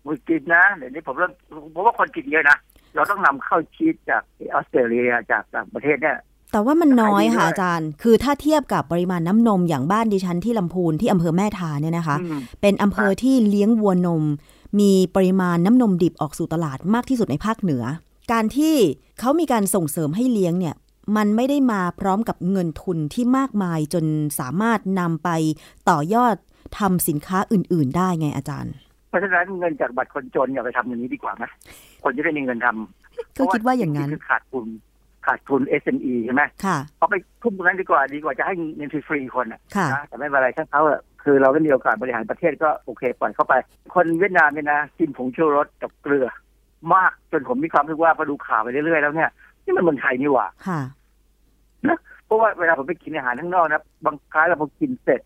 มกินนะเดี๋ยวนี้ผมเริ่มผมว่าคนกินเยอะนะเราต้องนำเข้าชีสจากออสเตรเลียจากต่างประเทศเนี่ย แต่ว่ามันน้อยขายดีด้วยค่ะอาจารย์ คือถ้าเทียบกับปริมาณน้ำนมอย่างบ้านดิฉันที่ลำพูนที่อำเภอแม่ทาเนี่ยนะคะอืมเป็นอำเภอที่เลี้ยงวัวนม มีปริมาณน้ำนมดิบออกสู่ตลาดมากที่สุดในภาคเหนือ การที่เขามีการส่งเสริมให้เลี้ยงเนี่ยมันไม่ได้มาพร้อมกับเงินทุนที่มากมายจนสามารถนำไปต่อยอดทำสินค้าอื่น ๆ ได้ไงอาจารย์ เพราะฉะนั้นเงินจากบัตรคนจนอย่าไปทำอย่างนี้ดีกว่าไหมคนจะได้มีเงินทำก็คิดว่าอย่างนั้นคือขาดทุน ขาดทุน SME ใช่ไหมค่ะเอาไปทุ่มตรงนั้นดีกว่าดีกว่าจะให้เงินฟรีๆคนอะค่ะนะแต่ไม่เป็นไรช่างเขาอะคือเราได้มีโอกาสบริหารประเทศก็โอเคปล่อยเข้าไป คนเวียดนามเนี่ยนะกินผงชูรสกับเกลือ มากจนผมมีความรู้สึกว่าพอดูข่าวไปเรื่อยๆแล้วเนี่ยนี่มันเมืองไทยนี่หว่าค่ะเพราะว่าเวลาผมไปกินอาหารข้างนอกนะบางครั้งเราพอกินเสร็จ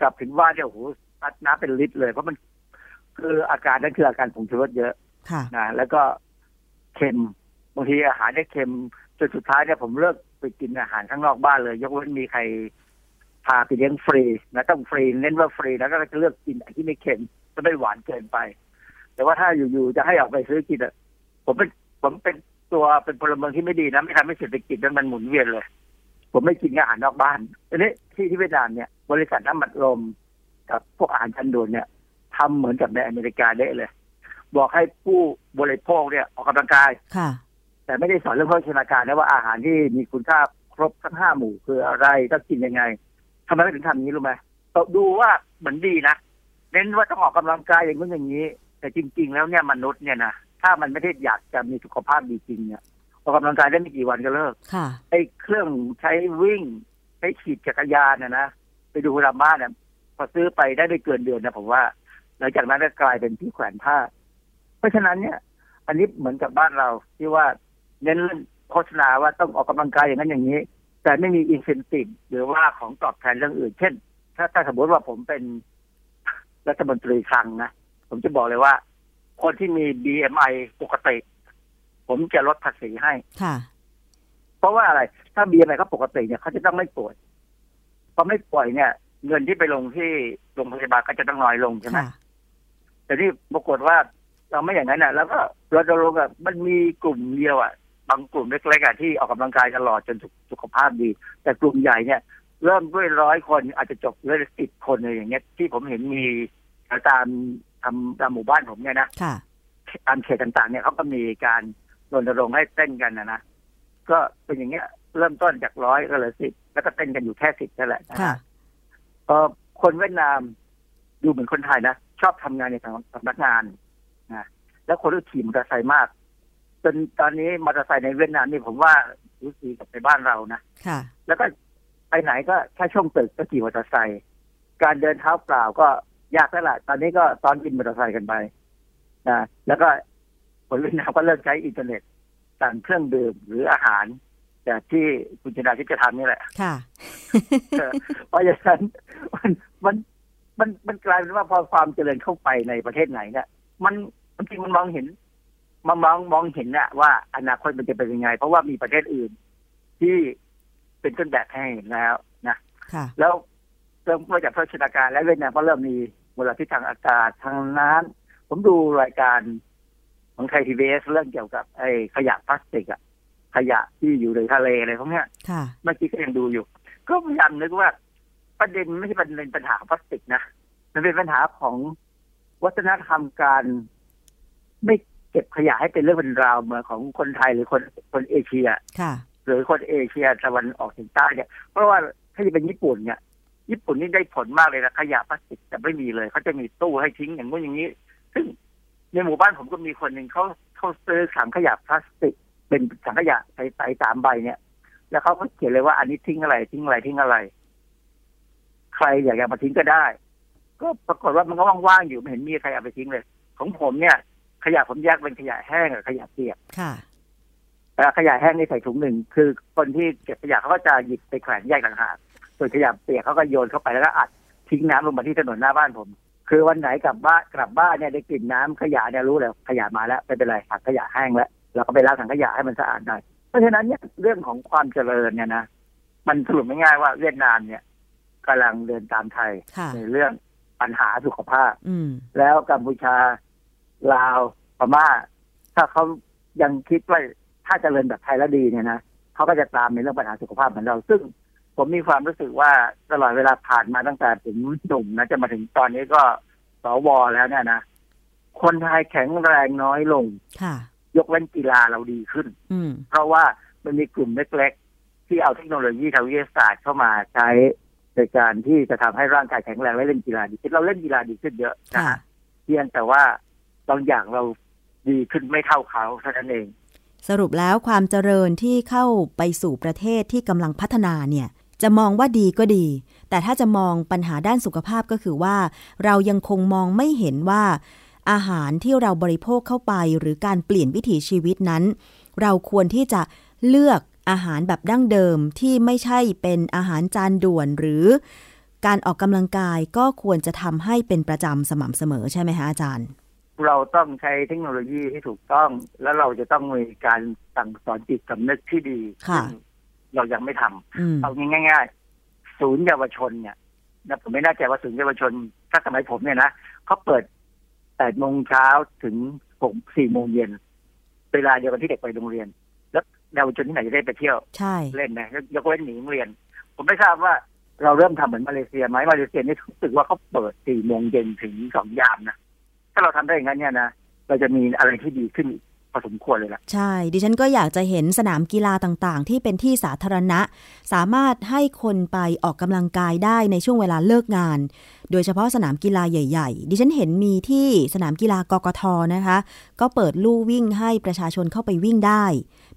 กลับถึงบ้านเนี่ยโอ้โหซัดน้ำเป็นลิตรเลย เพราะมัน คืออาการนั่นคืออาการผงชูรสเยอะค่ะนะแล้วก็เค็มบางทีอาหารเนี่ยเค็ม จนสุดท้ายเนี่ยผมเลิกไปกินอาหารข้างนอกบ้านเลย ยกเว้นมีใครพาไปเลี้ยงฟรีนะต้องฟรีเน้นว่าฟรีแล้วก็จะเลือกกินอที่ไม่เค็มจะไม่หวานเกินไป แต่ว่าถ้าอยู่ๆจะให้ออกไปซื้อกินอะผมเป็นผมเป็นตัวเป็นพลเมืองที่ไม่ดีนะไม่ทำให้เศรษฐกิจมันหมุนเวียนเลย ผมไม่กินอาหารนอกบ้านอันนี้ที่ที่เวียดนามเนี่ย บริษัทน้ำมันลมกับพวกอาหารชั้นด่วนเนี่ยทำเหมือนกับในอเมริกาเด้เลย บอกให้ผู้บริโภคเนี่ยออกกำลังกายค่ะ แต่ไม่ได้สอนเรื่องโภชนาการนะว่าอาหารที่มีคุณค่าครบทั้งห้าหมู่คืออะไรต้องกินยังไงทำไมไม่ถึงทำอย่างนี้รู้ไหมต้องดูว่าเหมือนดีนะเน้นว่าต้องออกกำลังกายอย่างนู้นอย่างนี้ แต่จริง ๆ แล้วเนี่ยมนุษย์เนี่ยนะถ้ามันไม่ได้อยากจะมีสุขภาพดีจริงเนี่ยออกกำลังกายได้ไม่กี่วันก็เลิกค่ะไอ้เครื่องใช้วิ่งใช้ขี่จักรยานนะนะไปดูรามบ้านเนี่ยพอซื้อไปได้ไม่เกินเดือนนะผมว่า หลังจากนั้นก็กลายเป็นที่แขวนผ้า เพราะฉะนั้นเนี่ย อันนี้เหมือนกับบ้านเราที่ว่า เน้นเรื่องโฆษณาว่าต้องออกกำลังกายอย่างนั้นอย่างนี้ แต่ไม่มีอินเซนティブหรือว่าของตอบแทนเรื่องอื่น เช่น ถ้าถ้าสมมติว่าผมเป็นรัฐมนตรีคลังนะ ผมจะบอกเลยว่า คนที่มี BMI ปกติ ผมจะลดภาษีให้ ค่ะ เพราะว่าอะไร ถ้า BMI เขาปกติเนี่ยเขาจะต้องไม่ป่วยพอไม่ป่วยเนี่ย เงินที่ไปลงที่โรงพยาบาลก็จะต้องน้อยลงใช่ไหม ค่ะ แต่ที่ปรากฏว่าเราไม่อย่างนั้นน่ะ แล้วก็เราจะลงแบบมันมีกลุ่มเดียวอ่ะ บางกลุ่มเล็กๆอะที่ออกกำลังกายตลอดจนสุขสุขภาพดี แต่กลุ่มใหญ่เนี่ย เริ่มด้วยร้อยคนอาจจะจบด้วยสิบคนเลยอย่างเงี้ยที่ผมเห็นมีตามทำตามหมู่บ้านผมเนี่ยนะค่ะตามเขตต่างๆ เนี่ยเขาก็มีการรณรงค์ให้เต้นกันนะนะก็เป็นอย่างเงี้ย เริ่มต้นจากร้อยก็เหลือสิบแล้วก็เต้นกันอยู่แค่สิบนั่นแหละนะค่ะฮะเออคนเวียดนามดูเหมือนคนไทยนะชอบทำงานในสำนักงานนะแล้วคนก็ขี่มอเตอร์ไซค์มาก จนตอนนี้มอเตอร์ไซค์ในเวียดนามนี่ผมว่ารู้สีกับในบ้านเรานะค่ะ แล้วก็ไปไหนก็แค่ช่วงตึกก็ขี่มอเตอร์ไซค์การเดินเท้าเปล่าก็ยากแล้วล่ะตอนนี้ก็ซ้อนกันมอเตอร์ไซค์กันไปนะแล้วก็คนเวียดนามก็เริ่มใช้อินเทอร์เน็ตสั่งเครื่องดื่มหรืออาหารแบบที่คุณชนาทิพย์จะทำนี่แหละ ค่ะเออเพราะฉะนั้นมันมันมันมันกลายเป็นว่าพอความเจริญเข้าไปในประเทศไหนเนี่ยมันจริงๆมันมองเห็น มันมองมองเห็นนะว่าอนาคตมันจะเป็นยังไง เพราะว่ามีประเทศอื่น ที่เป็นต้นแบบให้เห็นแล้วนะค่ะแล้วเริ่มมาจากโภชนาการและเวียดนามก็เริ่มมีมลพิษทางอากาศทางน้ำผมดูรายการของไทยทีวีเอสเรื่องเกี่ยวกับไอ้ขยะพลาสติกอะขยะที่อยู่ในทะเลอะไรพวกเนี้ยค่ะเมื่อกี้ก็ยังดูอยู่ ก็พยายามนึกว่า ประเด็นไม่ใช่ประเด็นปัญหาพลาสติกนะมันเป็นปัญหาของวัฒนธรรมการไม่ เก็บขยะให้เป็นเรื่องเป็นราวเหมือนของคนไทยหรือคนคนเอเชียค่ะหรือคนเอเชียตะวันออกเฉียงใต้เนี่ย เพราะว่าถ้าจะเป็นญี่ปุ่นเนี่ย ญี่ปุ่นนี่ได้ผลมากเลยนะขยะพลาสติกจะไม่มีเลยเขาจะมีตู้ให้ทิ้งอย่างนู้นอย่างนี้ ซึ่งในหมู่บ้านผมก็มีคนหนึ่งเขาเขาซื้อถังขยะพลาสติก เป็นถังขยะใสๆสามใบเนี่ย แล้วเขาก็เขียนเลยว่าอันนี้ทิ้งอะไร ทิ้งอะไรทิ้งอะไร ใครอยากจะมาทิ้งก็ได้ ก็ปรากฏว่ามันก็ว่างๆอยู่ไม่เห็นมีใครเอาไปทิ้งเลย ของผมเนี่ย ขยะผมแยกเป็นขยะแห้งกับขยะเปียกค่ะแต่ขยะแห้งนี่ใส่ถุงหนึ่งคือคนที่เก็บขยะเขาก็จะหยิบไปแขวนแยกต่างหากส่วนขยะเปียกเขาก็โยนเข้าไปแล้วก็อัดทิ้งน้ำลงมาที่ถนนหน้าบ้านผม คือวันไหนกลับบ้านกลับบ้านเนี่ยได้กลิ่นน้ำขยะเนี่ยรู้เลยขยะมาแล้วไม่เป็นไรถังขยะแห้งแล้วเราก็ไปล้างถังขยะให้มันสะอาดหน่อยเพราะฉะนั้นเนี่ยเรื่องของความเจริญเนี่ยนะมันสรุปง่ายๆว่าเวียดนามเนี่ยกำลังเดินตามไทยค่ะในเรื่องปัญหาสุขภาพอืมแล้วกัมพูชา ลาวพม่าถ้าเขายังคิดว่าถ้าเจริญแบบไทยแล้วดีเนี่ยนะเขาก็จะตามในเรื่องปัญหาสุขภาพเหมือนเรา ซึ่งผมมีความรู้สึกว่าตลอดเวลาผ่านมาตั้งแต่ผมหนุ่มนะจะมาถึงตอนนี้ก็สวแล้วเนี่ยนะคนไทยแข็งแรงน้อยลงค่ะยกเว้นกีฬาเราดีขึ้นอืมเพราะว่ามันมีกลุ่มเล็กๆ ที่เอาเทคโนโลยีทางวิทยาศาสตร์เข้ามาใช้ในการที่จะทำให้ร่างกายแข็งแรงและเล่นกีฬาดีขึ้นเราเล่นกีฬาดีขึ้นเยอะนะค่ะฮะเพียงแต่ว่า บางอย่างเราดีขึ้นไม่เท่าเขาเท่านั้นเอง สรุปแล้วความเจริญที่เข้าไปสู่ประเทศที่กำลังพัฒนาเนี่ย จะมองว่าดีก็ดี แต่ถ้าจะมองปัญหาด้านสุขภาพก็คือว่า เรายังคงมองไม่เห็นว่า อาหารที่เราบริโภคเข้าไป หรือการเปลี่ยนวิถีชีวิตนั้น เราควรที่จะเลือกอาหารแบบดั้งเดิมที่ไม่ใช่เป็นอาหารจานด่วนหรือ การออกกำลังกายก็ควรจะทำให้เป็นประจำสม่ำเสมอใช่ไหมคะอาจารย์ เราต้องใช้เทคโนโลยีที่ถูกต้อง แล้วเราจะต้องมีการสั่งสอนจิตสำนึกที่ดีค่ะซึ่งเรายังไม่ทำอืมเอาง่ายๆศูนย์เยาวชนเนี่ยนะผมไม่แน่ใจว่าศูนย์เยาวชน ถ้าสมัยผมเนี่ยนะเขาเปิดแปดโมงเช้าถึงหกสี่โมงเย็นเวลาเดียวกันที่เด็กไปโรงเรียน แล้วเยาวชนที่ไหนจะได้ไปเที่ยวใช่เล่นนะยกเว้นหนีโรงเรียน ผมไม่ทราบว่าเราเริ่มทำเหมือนมาเลเซียไหมมาเลเซียนี่รู้สึกว่าเขาเปิดสี่โมงเย็นถึงสองยามนะ ถ้าเราทำได้อย่างนั้นเนี่ยนะเราจะมีอะไรที่ดีขึ้นพอสมควรเลยล่ะ ใช่ ดิฉันก็อยากจะเห็นสนามกีฬาต่างๆ ที่เป็นที่สาธารณะ สามารถให้คนไปออกกำลังกายได้ในช่วงเวลาเลิกงาน โดยเฉพาะสนามกีฬาใหญ่ๆ ดิฉันเห็นมีที่สนามกีฬากกทนะคะ ก็เปิดลู่วิ่งให้ประชาชนเข้าไปวิ่งได้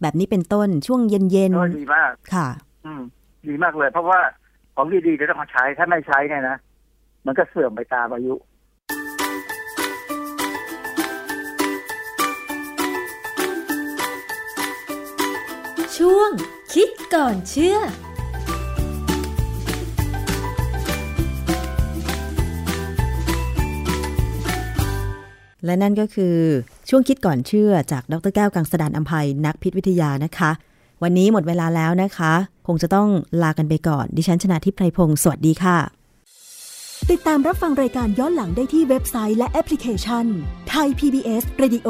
แบบนี้เป็นต้นช่วงเย็นก็ดีมากๆค่ะ อืมดีมากเลย เพราะว่าของดีๆจะต้องมาใช้ถ้าไม่ใช้เนี่ยนะมันก็เสื่อมไปตามอายุ ช่วง คิดก่อนเชื่อและนั่นก็คือช่วงคิดก่อนเชื่อจากดรแก้วกังสดานอัมภัยนักพิษวิทยานะคะ วันนี้หมดเวลาแล้วนะคะ คงจะต้องลากันไปก่อน ดิฉันชนะทิพไพรพงศ์สวัสดีค่ะ ติดตามรับฟังรายการย้อนหลังได้ที่เว็บไซต์และแอปพลิเคชันไทย PBS Radio